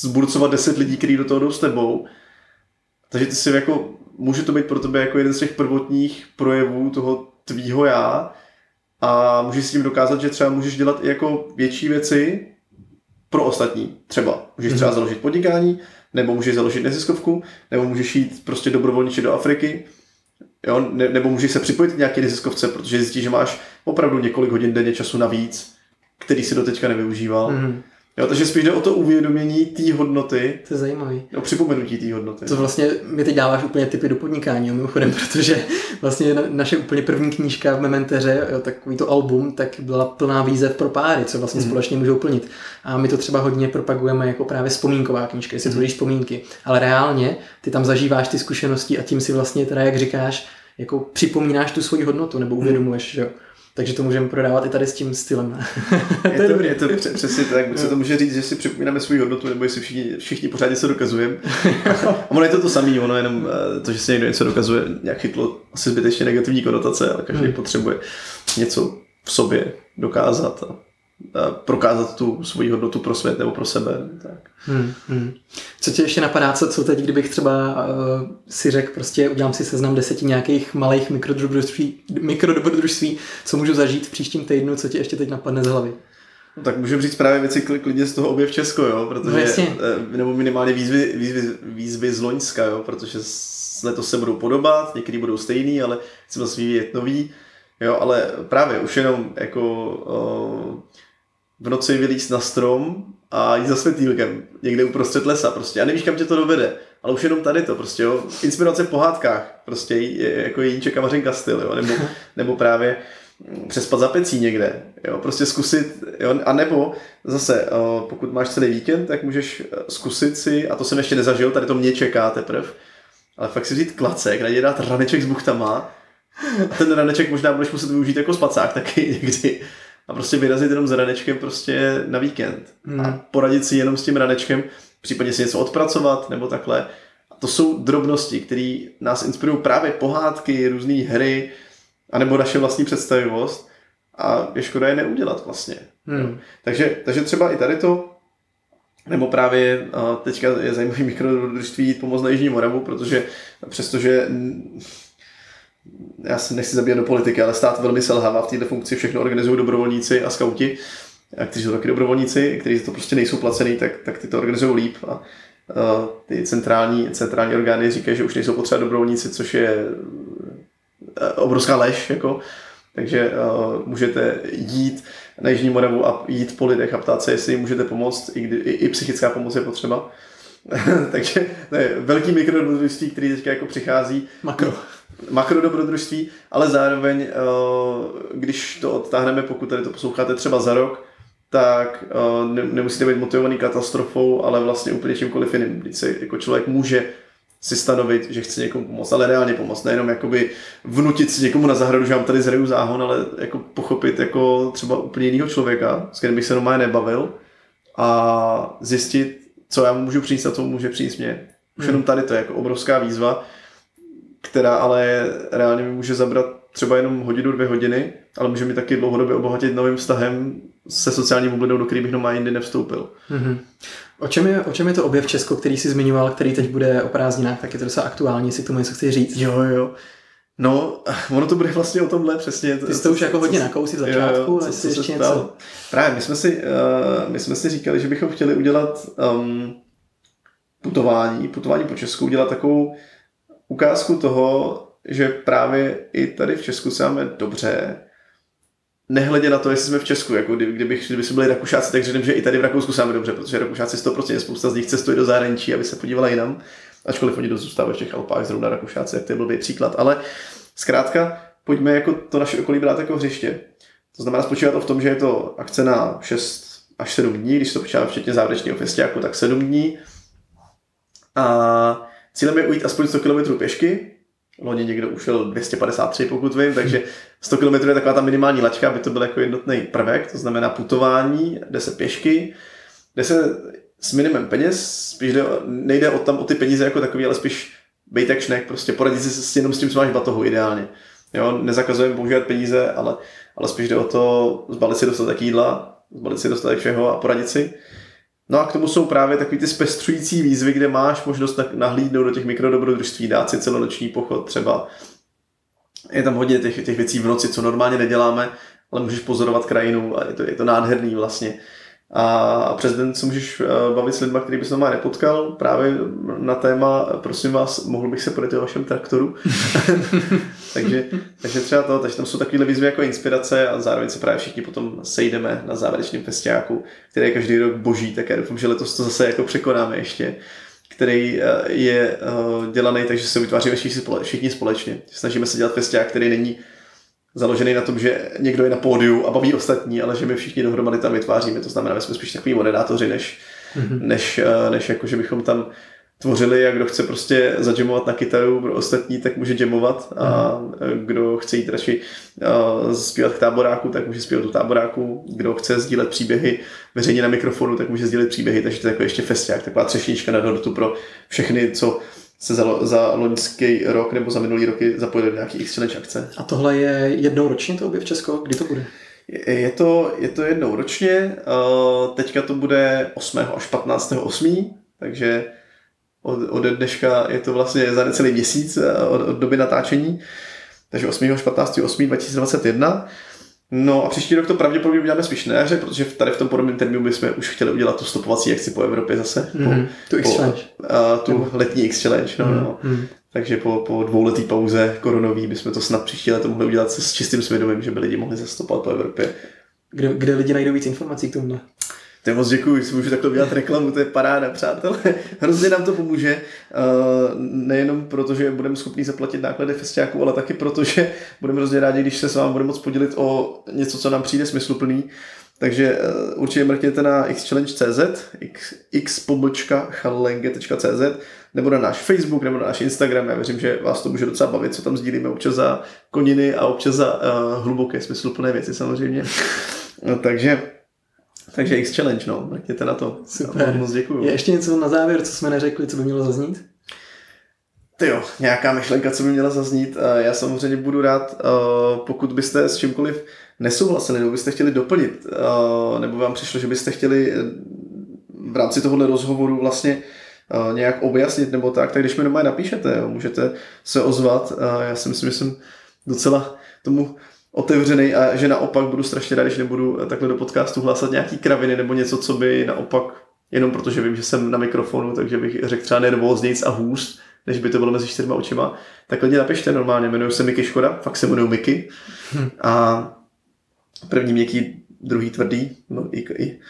zburcovat deset lidí, kteří do toho jdou s tebou. Takže ty si jako, může to být pro tebe jako jeden z těch prvotních projevů toho tvýho já, a můžeš s tím dokázat, že třeba můžeš dělat i jako větší věci pro ostatní. Třeba můžeš třeba mhm. založit podnikání, nebo můžeš založit neziskovku, nebo můžeš jít prostě dobrovolničit do Afriky, jo? Ne, nebo můžeš se připojit k nějaké neziskovce, protože zjistíš, že máš opravdu několik hodin denně času navíc, který si doteďka nevyužíval. Mm. Jo, takže spíš jde o to uvědomění té hodnoty. To je zajímavý. O připomenutí té hodnoty. To vlastně mi teď dáváš úplně typy do podnikání, jo, mimochodem, <laughs> protože vlastně naše úplně první knížka v Mementeře, jo, takový to album, tak byla plná výzev pro páry, co vlastně mm. společně můžou plnit. A my to třeba hodně propagujeme jako právě vzpomínková knížka, jestli mm. tvoříš vzpomínky. Ale reálně ty tam zažíváš ty zkušenosti a tím si vlastně teda, jak říkáš, jako připomínáš tu svoji hodnotu nebo uvědomuješ, mm. že jo. Takže to můžeme prodávat i tady s tím stylem. to <laughs> je, to, je to přesně tak, buď se to může říct, že si připomínáme svou hodnotu, nebo jestli všichni, všichni pořád něco dokazujeme. <laughs> A ono je to to samé, ono jenom eh, to, že si někdo něco dokazuje, nějak chytlo asi zbytečně negativní konotace, ale každý hmm. potřebuje něco v sobě dokázat a prokázat tu svoji hodnotu pro svět nebo pro sebe. Tak. Hmm, hmm. Co tě ještě napadá, co, co teď, kdybych třeba uh, si řekl, prostě udělám si seznam deseti nějakých malých mikrodobrodružství, mikrodobrodružství, co můžu zažít v příštím týdnu, co ti ještě teď napadne z hlavy? No, tak můžu říct právě věci klidně z toho objev Česko, jo, protože, no, eh, nebo minimálně výzvy, výzvy, výzvy z Loňska, jo, protože letos se budou podobat, někdy budou stejný, ale chceme zase vyvíjet nový, jo, ale právě už jenom jako uh, v noci vylíst na strom a jít za světýlkem někde uprostřed lesa prostě. A nevíš, kam tě to dovede. Ale už jenom tady to prostě, jo. Inspirace v pohádkách, prostě jako Jeníček a Mařenka styl, jo. Nebo, <laughs> nebo právě přespat za pecí někde, jo, prostě zkusit, jo, a nebo zase, pokud máš celý víkend, tak můžeš zkusit si, a to jsem ještě nezažil, tady to mě čeká teprve, ale fakt si vzít klacek, na dát raneček s buchtama a ten raneček možná budeš muset využít jako spacák taky <laughs> někdy a prostě vyrazit jenom s ranečkem prostě na víkend hmm. a poradit si jenom s tím ranečkem, případně si něco odpracovat nebo takhle. A to jsou drobnosti, které nás inspirují právě pohádky, různé hry, anebo naše vlastní představivost a je škoda je neudělat vlastně. Hmm. Takže, takže třeba i tady to, nebo právě teďka je zajímavý mikrodružství jít pomoct na Jižní Moravu, protože přestože já se nechci zabíjet do politiky, ale stát velmi selhává v této funkci, všechno organizují dobrovolníci a skauti, kteří jsou taky dobrovolníci, kteří to prostě nejsou placený, tak, tak ty to organizují líp a uh, ty centrální, centrální orgány říkají, že už nejsou potřeba dobrovolníci, což je uh, obrovská lež, jako. takže uh, můžete jít na Jižní Moravu a jít po lidech a ptát se, jestli jim můžete pomoct, i, kdy, i, i psychická pomoc je potřeba. <laughs> takže to je velký mikrodobrodružství, který teďka jako přichází. Makro. Makro dobrodružství, ale zároveň, eh, když to odtáhneme, pokud tady to posloucháte třeba za rok, tak eh, ne, nemusíte být motivovaný katastrofou, ale vlastně úplně čímkoliv jiným. Když se jako člověk může si stanovit, že chce někomu pomoct, ale reálně pomoct, nejenom jakoby vnutit si někomu na zahradu, že mám tady zreju záhon, ale jako pochopit jako třeba úplně jiného člověka, s kterým bych se normálně nebavil a zjistit, co já mu můžu přinést a co mu může přinést mě. Už hmm. jenom tady to je jako obrovská výzva, která ale reálně mi může zabrat třeba jenom hodinu, dvě hodiny, ale může mi taky dlouhodobě obohatit novým vztahem se sociální bublinou, do který bych doma jindy nevstoupil. Mm-hmm. O, čem je, o čem je to objev Česko, který jsi zmiňoval, který teď bude o prázdninách, tak je to docela aktuální, jestli k tomu něco chci říct. Jo, jo. No, ono to bude vlastně o tomhle přesně. Ty jsi to už jako hodně nakousil v začátku, jo, co, co ještě něco. Právě, my jsme, si, uh, my jsme si říkali, že bychom chtěli udělat um, putování, putování po Česku, udělat takovou ukázku toho, že právě i tady v Česku se máme dobře, nehledě na to, jestli jsme v Česku, jako kdyby, kdybych, kdyby jsme byli Rakušáci, tak řekneme, že i tady v Rakousku se máme dobře, protože Rakušáci 100% spousta z nich cestuje do zahraničí, aby se podívala jinam, ačkoliv oni zůstávají v těch Alpách, zrovna Rakušáci, jak to je blbý příklad, ale zkrátka pojďme jako to naše okolí brát jako hřiště. To znamená spočívat to v tom, že je to akce na 6 až 7 dní, když to počítáme včetně závěrečného festiáku, tak 7 dní. A Cílem je ujít aspoň 100 km pěšky. Loni někdo ušel 253, pokud vím, takže 100 km je taková ta minimální laťka, aby to byl jako jednotný prvek, to znamená putování, jde se pěšky, jde se s minimem peněz, spíš jde, nejde o tam o ty peníze jako takový, ale spíš bejt jak šnek, prostě poradit si s, jenom s tím, co máš batohu ideálně. Jo, nezakazujeme používat peníze, ale, ale spíš jde o to zbalit si dostatek jídla, zbalit si dostatek všeho a poradit si. No a k tomu jsou právě takový ty zpestřující výzvy, kde máš možnost nahlídnout do těch mikrodobrodružství, dát si celonoční pochod třeba. Je tam hodně těch, těch věcí v noci, co normálně neděláme, ale můžeš pozorovat krajinu a je to, je to nádherný vlastně a přes den se můžeš eh, bavit s lidmi, který bys normálně nepotkal, právě na téma, prosím vás, mohl bych se pojet o vašem traktoru. <laughs> takže, takže třeba to, takže tam jsou takovéhle výzvy jako inspirace a zároveň se právě všichni potom sejdeme na závěrečném festiáku, který je každý rok boží, tak já doufám, že letos to zase jako překonáme ještě který eh, je eh, dělaný takže se vytváříme všichni společně. Snažíme se dělat festiák, který není založený na tom, že někdo je na pódiu a baví ostatní, ale že my všichni dohromady tam vytváříme. To znamená, že jsme spíš takový moderátoři, než, mm-hmm. než, eh, než jako, že bychom tam tvořili a kdo chce prostě zadžemovat na kytaru pro ostatní, tak může jamovat a mm. kdo chce jít radši zpívat k táboráku, tak může zpívat do táboráku, kdo chce sdílet příběhy veřejně na mikrofonu, tak může sdílet příběhy, takže to je jako ještě festiák, taková třešnička na dortu pro všechny, co se za, za loňský rok nebo za minulý roky zapojili do nějaký X-Challenge akce. A tohle je jednou ročně to objev Česko? Kdy to bude? Je, to, je to jednou ročně, teďka to bude 8. až 15. 8. takže od, od dneška je to vlastně za necelý měsíc od, od doby natáčení, takže 8. až 15. 8. 2021. No a příští rok to pravděpodobně uděláme spíš na jaře, protože tady v tom podobném termínu bychom už chtěli udělat tu stopovací akci po Evropě zase. Mm-hmm. Po, tu X-Challenge. tu mm-hmm. letní X-Challenge, no, mm-hmm. no. Mhm. Takže po, po dvouletý pauze koronový bychom to snad příští leto mohli udělat s čistým svědomím, že by lidi mohli zastupovat po Evropě. Kde, kde lidi najdou víc informací k tomu? To moc děkuji, si můžu takhle udělat reklamu, to je paráda, přátelé. <laughs> Hrozně nám to pomůže, uh, nejenom proto, že budeme schopni zaplatit náklady festiáků, ale taky proto, že budeme hrozně rádi, když se s vámi budeme moc podělit o něco, co nám přijde smysluplný. Takže uh, určitě mrkněte na xchallenge.cz, x, nebo na náš Facebook, nebo na náš Instagram. Já věřím, že vás to může docela bavit, co tam sdílíme občas za koniny a občas za uh, hluboké, smysluplné věci samozřejmě. <laughs> no, takže takže X Challenge, no, mrkněte na to. Super. Moc děkuju. Je ještě něco na závěr, co jsme neřekli, co by mělo zaznít? Ty jo, nějaká myšlenka, co by měla zaznít. Já samozřejmě budu rád, pokud byste s čímkoliv nesouhlasili, nebo byste chtěli doplnit, nebo vám přišlo, že byste chtěli v rámci tohohle rozhovoru vlastně nějak objasnit nebo tak, tak když mi doma napíšete, jo, můžete se ozvat. Já si myslím, že jsem docela tomu otevřený a že naopak budu strašně rád, když nebudu takhle do podcastu hlásat nějaký kraviny nebo něco, co by naopak, jenom protože vím, že jsem na mikrofonu, takže bych řekl třeba nervóznějc a hůř, než by to bylo mezi čtyřma očima, tak lidi napište normálně, jmenuji se Miky Škoda, fakt se jmenuji Miky a první měkký, druhý tvrdý, no i, i.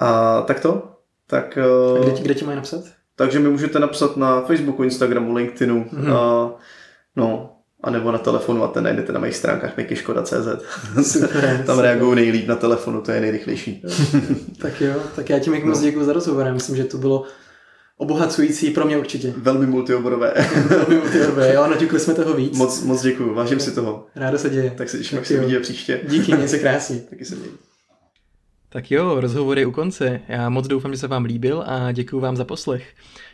A tak to, tak... A kde ti, kde ti mají napsat? Takže mi můžete napsat na Facebooku, Instagramu, LinkedInu, mm-hmm. a, no, a nebo na telefonu a ten najdete na mých stránkách mikyškoda.cz. <laughs> Tam reagují nejlíp na telefonu, to je nejrychlejší. <laughs> tak jo, tak já ti no. moc děkuji za rozhovor. Já myslím, že to bylo obohacující pro mě určitě. Velmi multioborové. <laughs> Velmi multioborové, jo, naťukli jsme toho víc. Moc, moc děkuji, vážím si toho. Rádo se děje. Tak se těším, jak se vidíme příště. Díky, měj se krásně. Taky se měj. Tak jo, rozhovor je u konce. Já moc doufám, že se vám líbil a děkuji vám za poslech.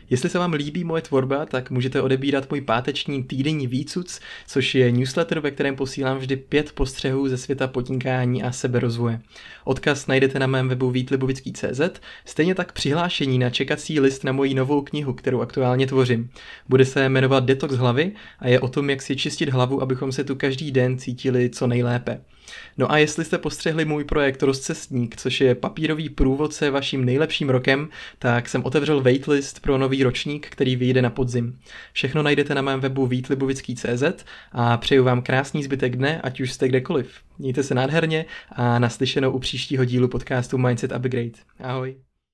Jestli se vám líbí moje tvorba, tak můžete odebírat můj páteční týdenní výcuc, což je newsletter, ve kterém posílám vždy pět postřehů ze světa podnikání a seberozvoje. Odkaz najdete na mém webu vítlibovický.cz, stejně tak přihlášení na čekací list na moji novou knihu, kterou aktuálně tvořím. Bude se jmenovat Detox hlavy a je o tom, jak si čistit hlavu, abychom se tu každý den cítili co nejlépe. No a jestli jste postřehli můj projekt Rozcestník, což je papírový průvodce vaším nejlepším rokem, tak jsem otevřel waitlist pro nový ročník, který vyjde na podzim. Všechno najdete na mém webu vítlibovický.cz a přeju vám krásný zbytek dne, ať už jste kdekoliv. Mějte se nádherně a naslyšenou u příštího dílu podcastu Mindset Upgrade. Ahoj.